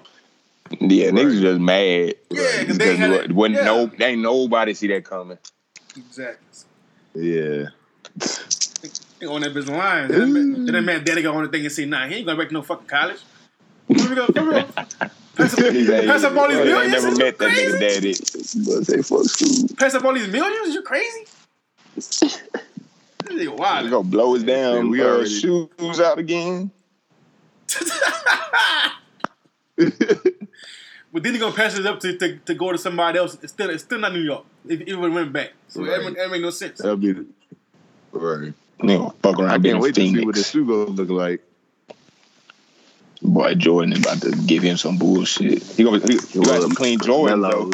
Yeah, niggas just mad. Yeah, 'cause they had it- when yeah. no, ain't nobody see that coming. Exactly. yeah. They on that business line. Then that man, that man daddy got on the thing and say, nah, he ain't going back to no fucking college. Where we go? Where we go? Pass up, Niggas pass up all these I millions? never Is you met that crazy? nigga daddy. But say fuck school. Pass up all these millions? You crazy? This nigga We gonna blow his damn we uh, already- shoes out again. [laughs] [laughs] But then he gonna pass it up to, to, to go to somebody else. It's still it's still not New York. If it would went back, so that, Right. make- that make no sense. That'll be the, right. Nigga, fuck around I being can't wait to see what this shoe gonna look like. Boy, Jordan is about to give him some bullshit. He gonna he, he got some clean Jordan though.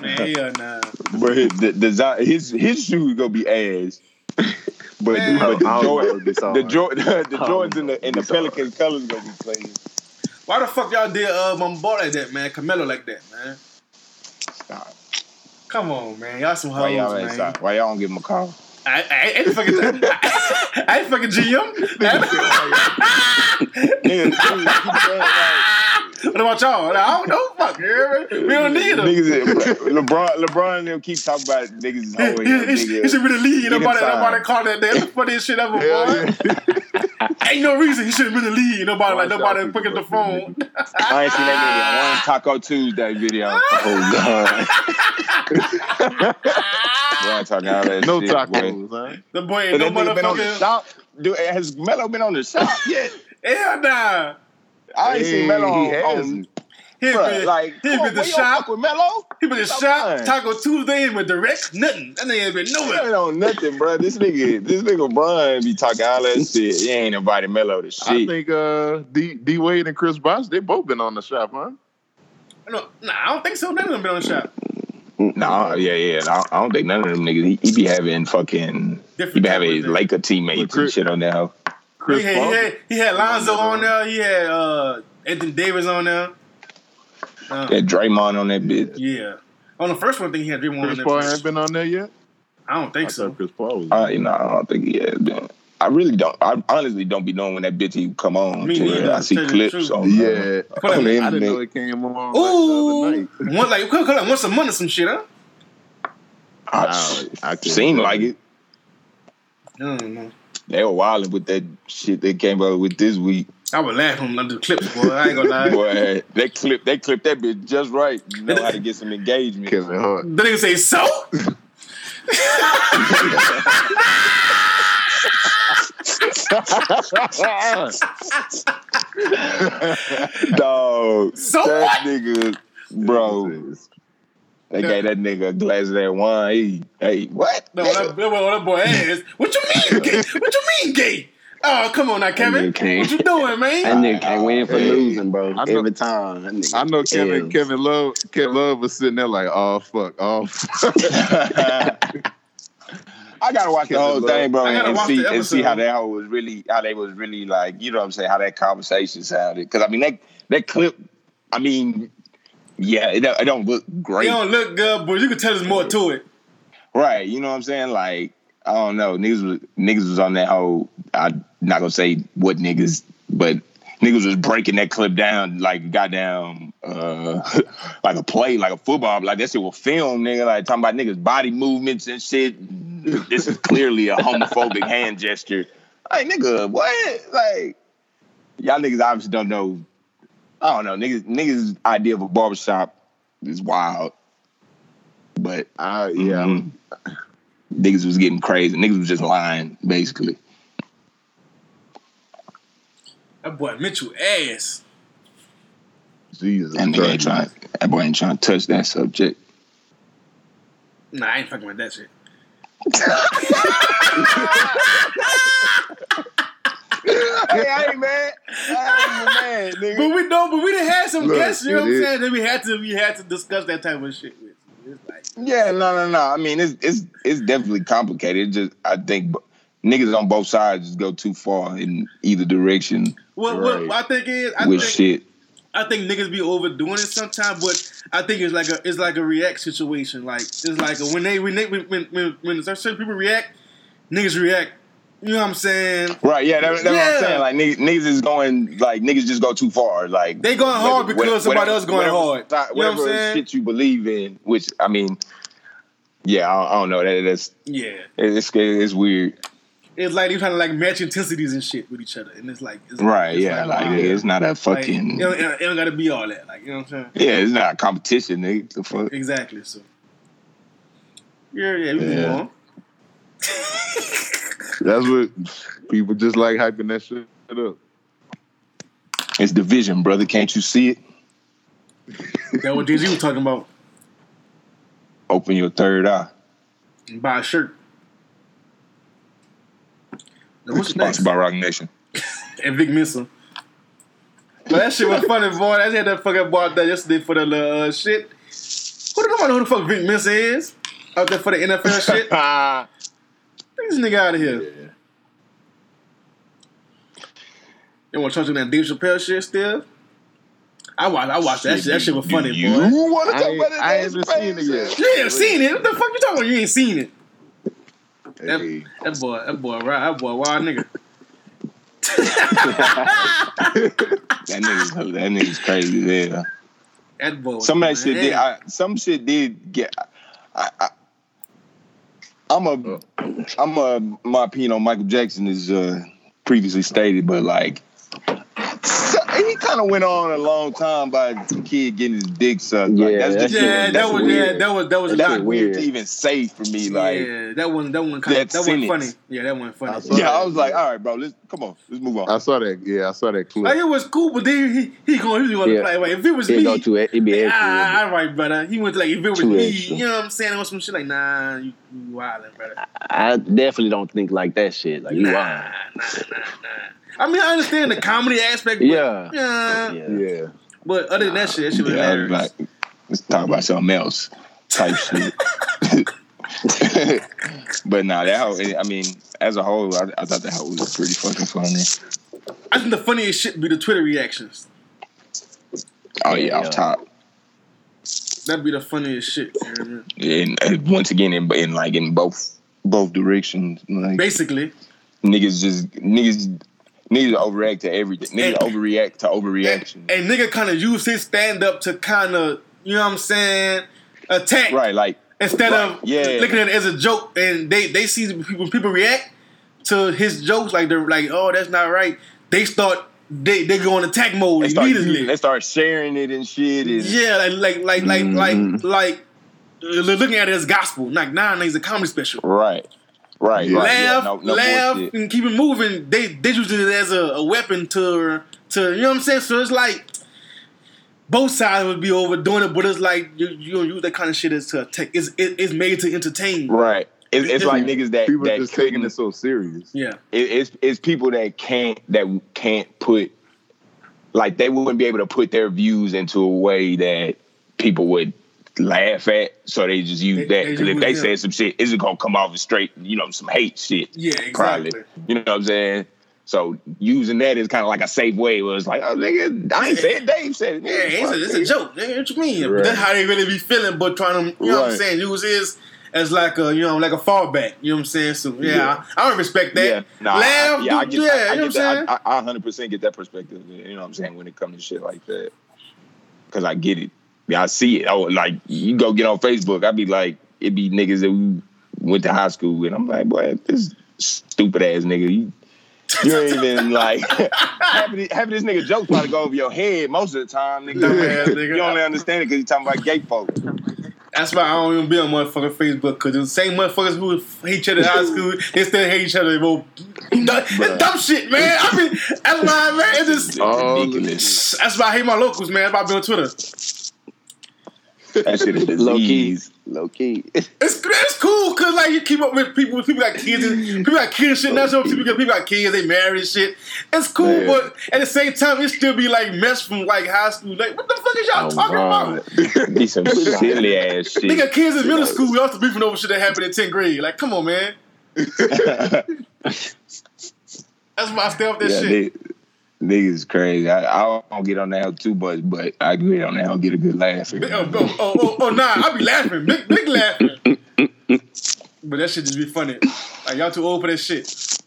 Man, yeah, nah. [laughs] But his the design his his shoes gonna be ass. [laughs] But, Man. but the I don't know Jordan if this the right. Jordan [laughs] the Jordans in the in the if Pelican colors gonna be playing. Why the fuck y'all did uh my boy like that, man? Carmelo like that, man. Stop. Come on, man. Y'all some Why hoes, y'all man. Why y'all don't give him a call? I, I, I ain't fucking. I, ain't fucking GM. What about y'all? I don't know. Fuck, you we don't need them. Niggas, LeBron, LeBron and them keep talking about niggas is He, hoeing he, him, he, nigga. he should be the lead. Nobody, nobody called that. That's the funniest shit ever, boy. [laughs] Ain't no reason he should have been the lead. Nobody, like nobody pick up the phone. I ain't seen that nigga in one Taco Tuesday video. Oh god. [laughs] Yeah, I'm talking all that no shit, boy. tacos, huh? the boy And ain't no that been on the motherfucker. shop. Dude, has Melo been on the shop [laughs] yet? Hell nah. I ain't seen Melo he on, on hasn't. He bruh, been like he come on, been the boy, you don't shop. with Melo. He been the shop. lying. Taco Tuesday and with direct nothing. That nigga ain't been He nowhere. ain't on nothing, bro. This nigga, this nigga Brian be talking all that shit. He ain't invited Melo to shit. I think uh, D D Wade and Chris Bosh, they both been on the shop, huh? No, nah, I don't think so. None of them been on the shop. Nah, yeah, yeah. I don't, I don't think none of them niggas. He, he be having fucking. He Different be having his. Laker teammates and shit on there. hoe. Chris he, had, Paul. he, had, he had Lonzo on there. He had uh, Anthony Davis on there. Uh, That Draymond on that bitch. yeah. On the first one, I think he had Draymond on that. Chris there. Paul too. ain't been on there yet. I don't I think so. Chris Paul was. I, you know, I don't think he has been. I really don't. I honestly don't be knowing when that bitch even come on. Me till neither, I see tell you the clips on. yeah, Hold on, on the I didn't know it came on Ooh, like the other night. one like could like once a month or some shit, huh? I, Nah, I couldn't seemed tell like it. I don't know. They were wilding with that shit they came up with this week. I would laugh on the clips, boy. I ain't gonna lie. Boy, they clip they clip that bitch just right. You know how to get some engagement. Kevin Hart. The nigga say so. [laughs] [laughs] Dog, So that what? nigga, bro, they gave that nigga a glass of that wine. He, hey, what? No, that, that, boy- that boy ass. What you mean gay? [laughs] What you mean gay? Oh, come on now, Kevin. What you doing, man? That nigga can't win for Hey, losing, bro. I know- Every time. I know Kevin. L's. Kevin Love. Kevin Love was sitting there like, "Oh fuck, oh fuck." [laughs] [laughs] I gotta watch the whole thing, bro, and see and see how that was really, how they was really like, you know what I'm saying, how that conversation sounded. Because I mean, that that clip, I mean, yeah, it, don't- it don't look great. It don't look good, but you can tell there's more to it. right? You know what I'm saying? Like, I don't know, niggas was niggas was on that whole. I'm not gonna say what niggas, but niggas was breaking that clip down like goddamn, uh, [laughs] like a play, like a football, like that shit was film, nigga. Like talking about niggas body movements and shit. This is clearly a homophobic hand gesture. Like nigga, what? Like y'all niggas obviously don't know. I don't know, niggas. Niggas' idea of a barbershop is wild, but I, yeah, Mhm. niggas was getting crazy. Niggas was just lying, basically. That boy Mitchell ass. Jesus. That nigga ain't trying. That boy ain't trying to touch that subject. Nah, I ain't fucking with that shit. [laughs] hey, I ain't mad. I ain't mad, But we know, but we done had some Look, guests, you know what I'm saying? That we had to we had to discuss that type of shit with. Like Yeah, no, no, no. I mean, it's it's it's definitely complicated. It just I think b- niggas on both sides just go too far in either direction what Right. what I think is I with think shit. I think niggas be overdoing it sometimes, but I think it's like a it's like a react situation. Like it's like a, when they when they when when when, when certain people react, niggas react. You know what I'm saying? Right? Yeah, that, that's what I'm saying. Like niggas, niggas is going like niggas just go too far. Like They going hard because somebody else going whatever, hard. si- You know what I'm Whatever saying? shit you believe in, which I mean, yeah, I, I don't know. That that's Yeah. it's it's weird. It's like they trying to like match intensities and shit with each other, and it's like it's Right? it's yeah, like it's not a Like, fucking. it, don't, it don't gotta be all that. Like you know what I'm saying? yeah, it's not a competition, nigga. The fuck. Exactly. So yeah, yeah, we Yeah. on. [laughs] That's what people just like hyping that shit up. It's division, brother. Can't you see it? That what Z was talking about. Open your third eye. Buy a shirt. Now, what's next? Sponsored by Roc Nation. And Vic Mensa. But that shit was funny, boy. I had that fucking boy out there yesterday for the little uh, shit. Who the nobody know who the fuck Vic Mensa is? Out there for the NFL shit. Ah, [laughs] Get this nigga out of here. You want to touch on that Dave Chappelle shit still? I watched. I watched that shit. That shit was funny, you boy. want to I talk ain't- about it? I haven't seen it yet. You ain't seen it. What the fuck you talking about? You ain't seen it. That, Hey, that boy, that boy, right? That boy, wild nigga. [laughs] That nigga's that nigga's crazy there. That boy. Some of that shit did. I, some shit did get. I, I, I'm a. I'm a. My opinion on Michael Jackson is uh, previously stated, but like. So- kind of went on a long time by some kid getting his dick sucked. Like, Yeah, that's that just yeah, was- that was weird. yeah, that was that was It's not not weird weird. to even say for me. Like, yeah, that one that one kind of That that wasn't funny. Yeah, that wasn't funny. I saw yeah, I was like, all right, bro, let's come on, let's move on. I saw that. Yeah, I saw that clip. Like it was cool, but then he he going he was Yeah. play. Like, if it was It me, go to it. It be extra. ah, all right, brother. He went to like if it was Too me, extra. you know what I'm saying? Or some shit like nah, you, you wildin', brother. I definitely don't think like that shit. Like you Nah, nah, wild. nah, nah. I mean, I understand the comedy aspect. But, Yeah. yeah. Yeah. yeah. But other than that shit, that shit was Yeah, hilarious. like, let's talk about something else type [laughs] shit. [laughs] [laughs] but nah, that whole, I mean, as a whole, I, I thought that whole was pretty fucking funny. I think the funniest shit be the Twitter reactions. Oh yeah, Yeah. off top. That'd be the funniest shit. You know what I mean? And, and once again, in, in like in both both directions, like Basically, niggas just niggas niggas overreact to everything. Niggas And- overreact to and, overreaction. and nigga kind of use his stand up to kind of, you know what I'm saying, attack right, like instead Right, of yeah. looking at it as a joke. And they they see people people react to his jokes like they're like, oh, that's not right. They start they they go in attack mode they start, immediately. they start sharing it and shit. And, Yeah, like like like like Mhm. like like uh, looking at it as gospel. Like nah, it's a comedy special. Right, right, Yeah. right. yeah, laugh, no- no laugh, and keep it moving. They they use it as a, a weapon to to you know what I'm saying. So it's like both sides would be overdoing it, but it's like you you don't use that kind of shit as to attack. It's it, it's made to entertain. Right. It's, it's like niggas that People that just taking couldn't- it so serious. Yeah, it, it's it's people that can't that can't put like they wouldn't be able to put their views into a way that people would laugh at, so they just use They- that because if they it. say some shit, is it gonna come off as straight, you know, some hate shit? yeah, Probably, exactly. you know what I'm saying? So using that is kind of like a safe way. Where it's like, oh nigga, I ain't saying Dave said it. Yeah, it's a, it's a joke. Nigga, what you mean? Right. That's how they really be feeling, but trying to, you know what I'm saying, use his as like a, you know, like a fallback. You know what I'm saying? So yeah, Yeah. I, I respect that. Yeah, nah, Laugh, yeah, I get, yeah, I, I you know what I'm saying? I, I, I 100% get that perspective. You know what I'm saying when it comes to shit like that, because I get it. Yeah, I see it. Oh, like you go get on Facebook, I be like, it be niggas that we went to high school with. I'm like, boy, this stupid ass nigga. You, [laughs] you ain't even like having, having this nigga joke probably go over your head most of the time, nigga. Dumbass nigga. You only understand it because you talking about gay folks. That's why I don't even be on motherfucking Facebook because the same motherfuckers who hate each other in high school, they still hate each other. Bro. It's dumb shit, man. I mean, that's why, man. It's just. Oh, Ridiculous. That's why I hate my locals, man. That's why I be on Twitter. That shit is Low key. Low key. It's it's cool because like you keep up with people. People got kids. And, people got kids and shit. That's what people got. People got kids. They married and shit. It's cool, Man. but at the same time, it still be like mess from like high school. Like what the fuck is y'all Oh, talking God. about? Be some [laughs] silly ass shit. Nigga, kids in middle school, we also beefing over shit that happened in tenth grade. Like, come on, man. [laughs] That's why I stay off that yeah, shit. nigg- niggas is crazy. I, I don't get on that too much, but I get on that and get a good laugh. Oh, oh, oh, oh, nah, I be laughing, big, big laughing. but that shit just be funny. Like y'all too old for that shit.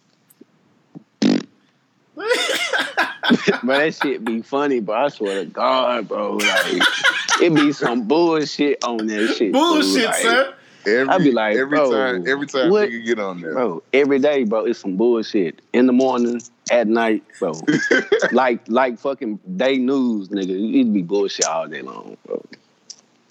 But that shit be funny, bro. I swear to God, bro. Like, it be some bullshit on that shit. Bullshit, Like, son. Every, I be like, every bro, time, every time what? nigga get on there. Bro, every day, bro, it's some bullshit. In the morning, at night, bro. [laughs] like, like fucking day news, nigga. It'd be bullshit all day long, bro.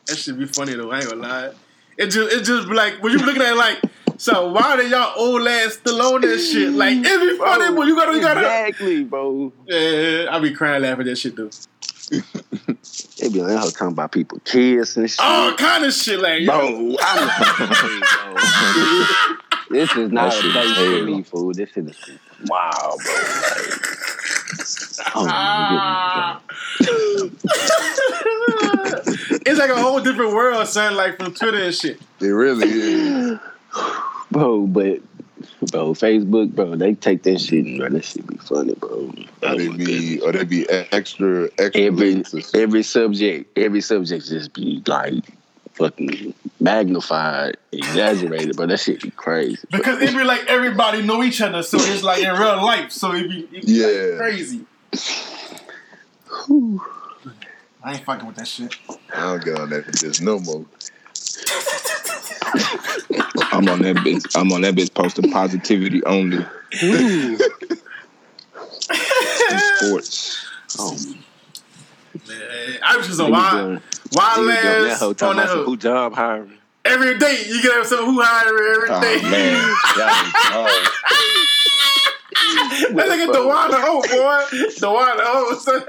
That shit be funny though. I ain't gonna lie. It just, it just be like when you looking at it like, so why are y'all old ass still on that shit? Like it be funny, but you gotta, you gotta. Exactly, bro. Yeah, I be crying laughing at that shit though. [laughs] They be like, oh, talking about people, kids and shit. All kind of shit, like yo. Bro, I'm bro. [laughs] This is not a place for me, fool. This shit is wow, bro. Like, oh, Ah. [laughs] it's like a whole different world, son. Like from Twitter and shit. It really is. [sighs] bro, but bro, Facebook, bro, they take that shit and bro, that shit be funny, bro. Or Oh, they be, or they be extra, extra. every links and shit. every subject, every subject just be like fucking magnified, exaggerated, but that shit be crazy. Because it be like everybody know each other, so it's like in real life. So it be, it be Yeah. like crazy. I ain't fucking with that shit. I don't get on that bitch no more. [laughs] I'm on that bitch. I'm on that bitch posting positivity only. [laughs] Sports. Oh, Man, I was just a wild, wild doing that hoe on talking that about who job hiring. Every day you get some who hiring every Oh day. man, [laughs] is hard. That nigga Dewana O, boy. Dewana O. So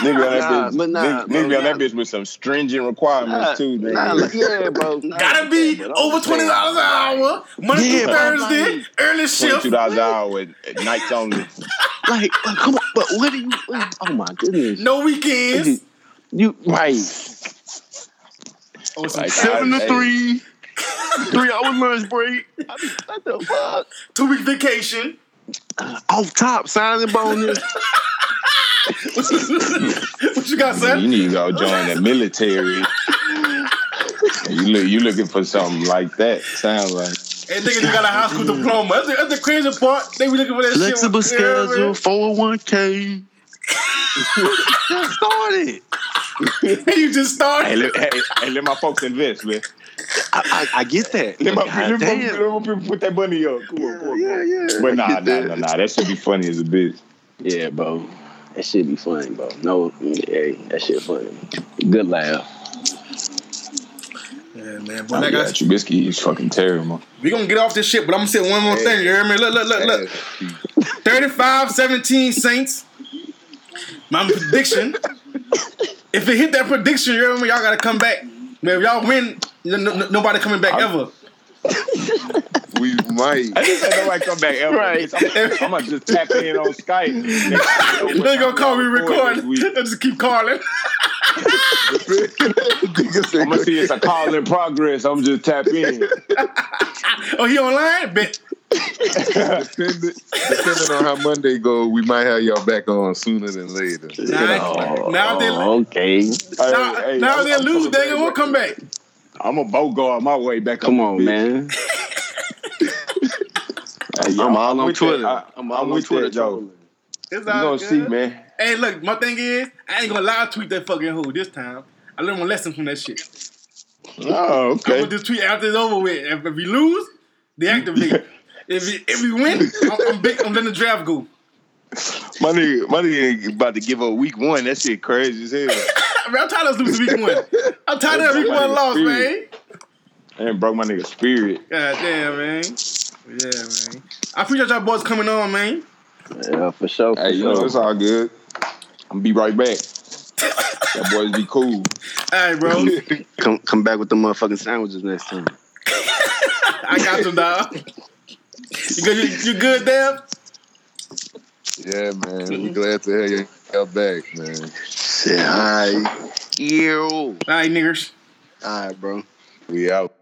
Nigga on that Nah, bitch. but nah, nigga, bro, nigga on that bitch with some stringent requirements too, nigga. Nah, like, yeah, bro. Nah, [laughs] Gotta be but over twenty dollars an hour, Monday Yeah, through Thursday, like- early shift. Twenty-two dollars an hour at, at nights only. Like, like, come on, but what do you? Oh my goodness, No weekends. you right? Oh, some Like, Seven to Hey. three, [laughs] three hour lunch break. I mean, what the fuck? two week vacation. Uh, off top, signing bonus. [laughs] what you got, You need to go join the military. you look, you looking for something like that? Sound like. And niggas just got a high school diploma. That's the, that's the crazy part. They be looking for that Flexible shit. You know what I schedule, four hundred one k. [laughs] Just started. You just Hey, started. let, hey, hey, let my folks invest, man. I, I, I get that. Let my, God let, my, damn. let my people put that money up. Come on, come on, Yeah, yeah. But I nah, nah, that. nah, nah. That should be funny as a bitch. Yeah, bro. That should be funny, bro. No, yeah, that shit funny. Good laugh. Yeah, man. But like yeah, I, Trubisky is fucking terrible. we gonna get off this shit, but I'm gonna say one more Hey. thing. You hear me? Look, look, look, look. Ass 35 17 Saints. My prediction. [laughs] if it hit that prediction, you hear me? Y'all gotta come back. Man, if y'all win, n- n- nobody coming back ever. We might. I just said nobody come back ever. Right. I'm, I'm gonna just tap in on Skype. [laughs] They gonna call me record. This week. They just keep calling. [laughs] I'm gonna see it's a call in progress. I'm just tap in. [laughs] oh, he online? Bet. [laughs] depending, depending on how Monday go, we might have y'all back on sooner than later. Now, now they Oh, okay. now, Hey, hey, now they I'm lose. coming They ain't gonna come back. I'm a boat guard my way back. Come on, man. [laughs] Hey, I'm all on Twitter. that. I, I'm I'm, on with Twitter, that, Joe. trolling. It's You all gonna good. see, man. Hey, look, my thing is, I ain't gonna live tweet that fucking hoe this time. I learned my lesson from that shit. Oh, okay. I'm okay. gonna just tweet after it's over with. If, if we lose, deactivate. [laughs] if we, if we win, I'm, I'm big. I'm letting the draft go. My nigga, my nigga ain't about to give up week one. That shit crazy as hell. [laughs] I mean, I'm tired of losing week one. I'm tired of week one loss, man. And broke my nigga spirit. God damn, man. Yeah, man. I appreciate y'all boys coming on, man. Yeah, for sure. For Hey, you know, it's all good. I'm be right back. That boys be cool. All right, bro. come come back with the motherfucking sandwiches next time. [laughs] I got you, dog. You good? You, you good, Deb? Yeah, man. We mm-hmm. glad to have y'all back, man. Say hi. Ew. All right, niggers. All right, bro. We out.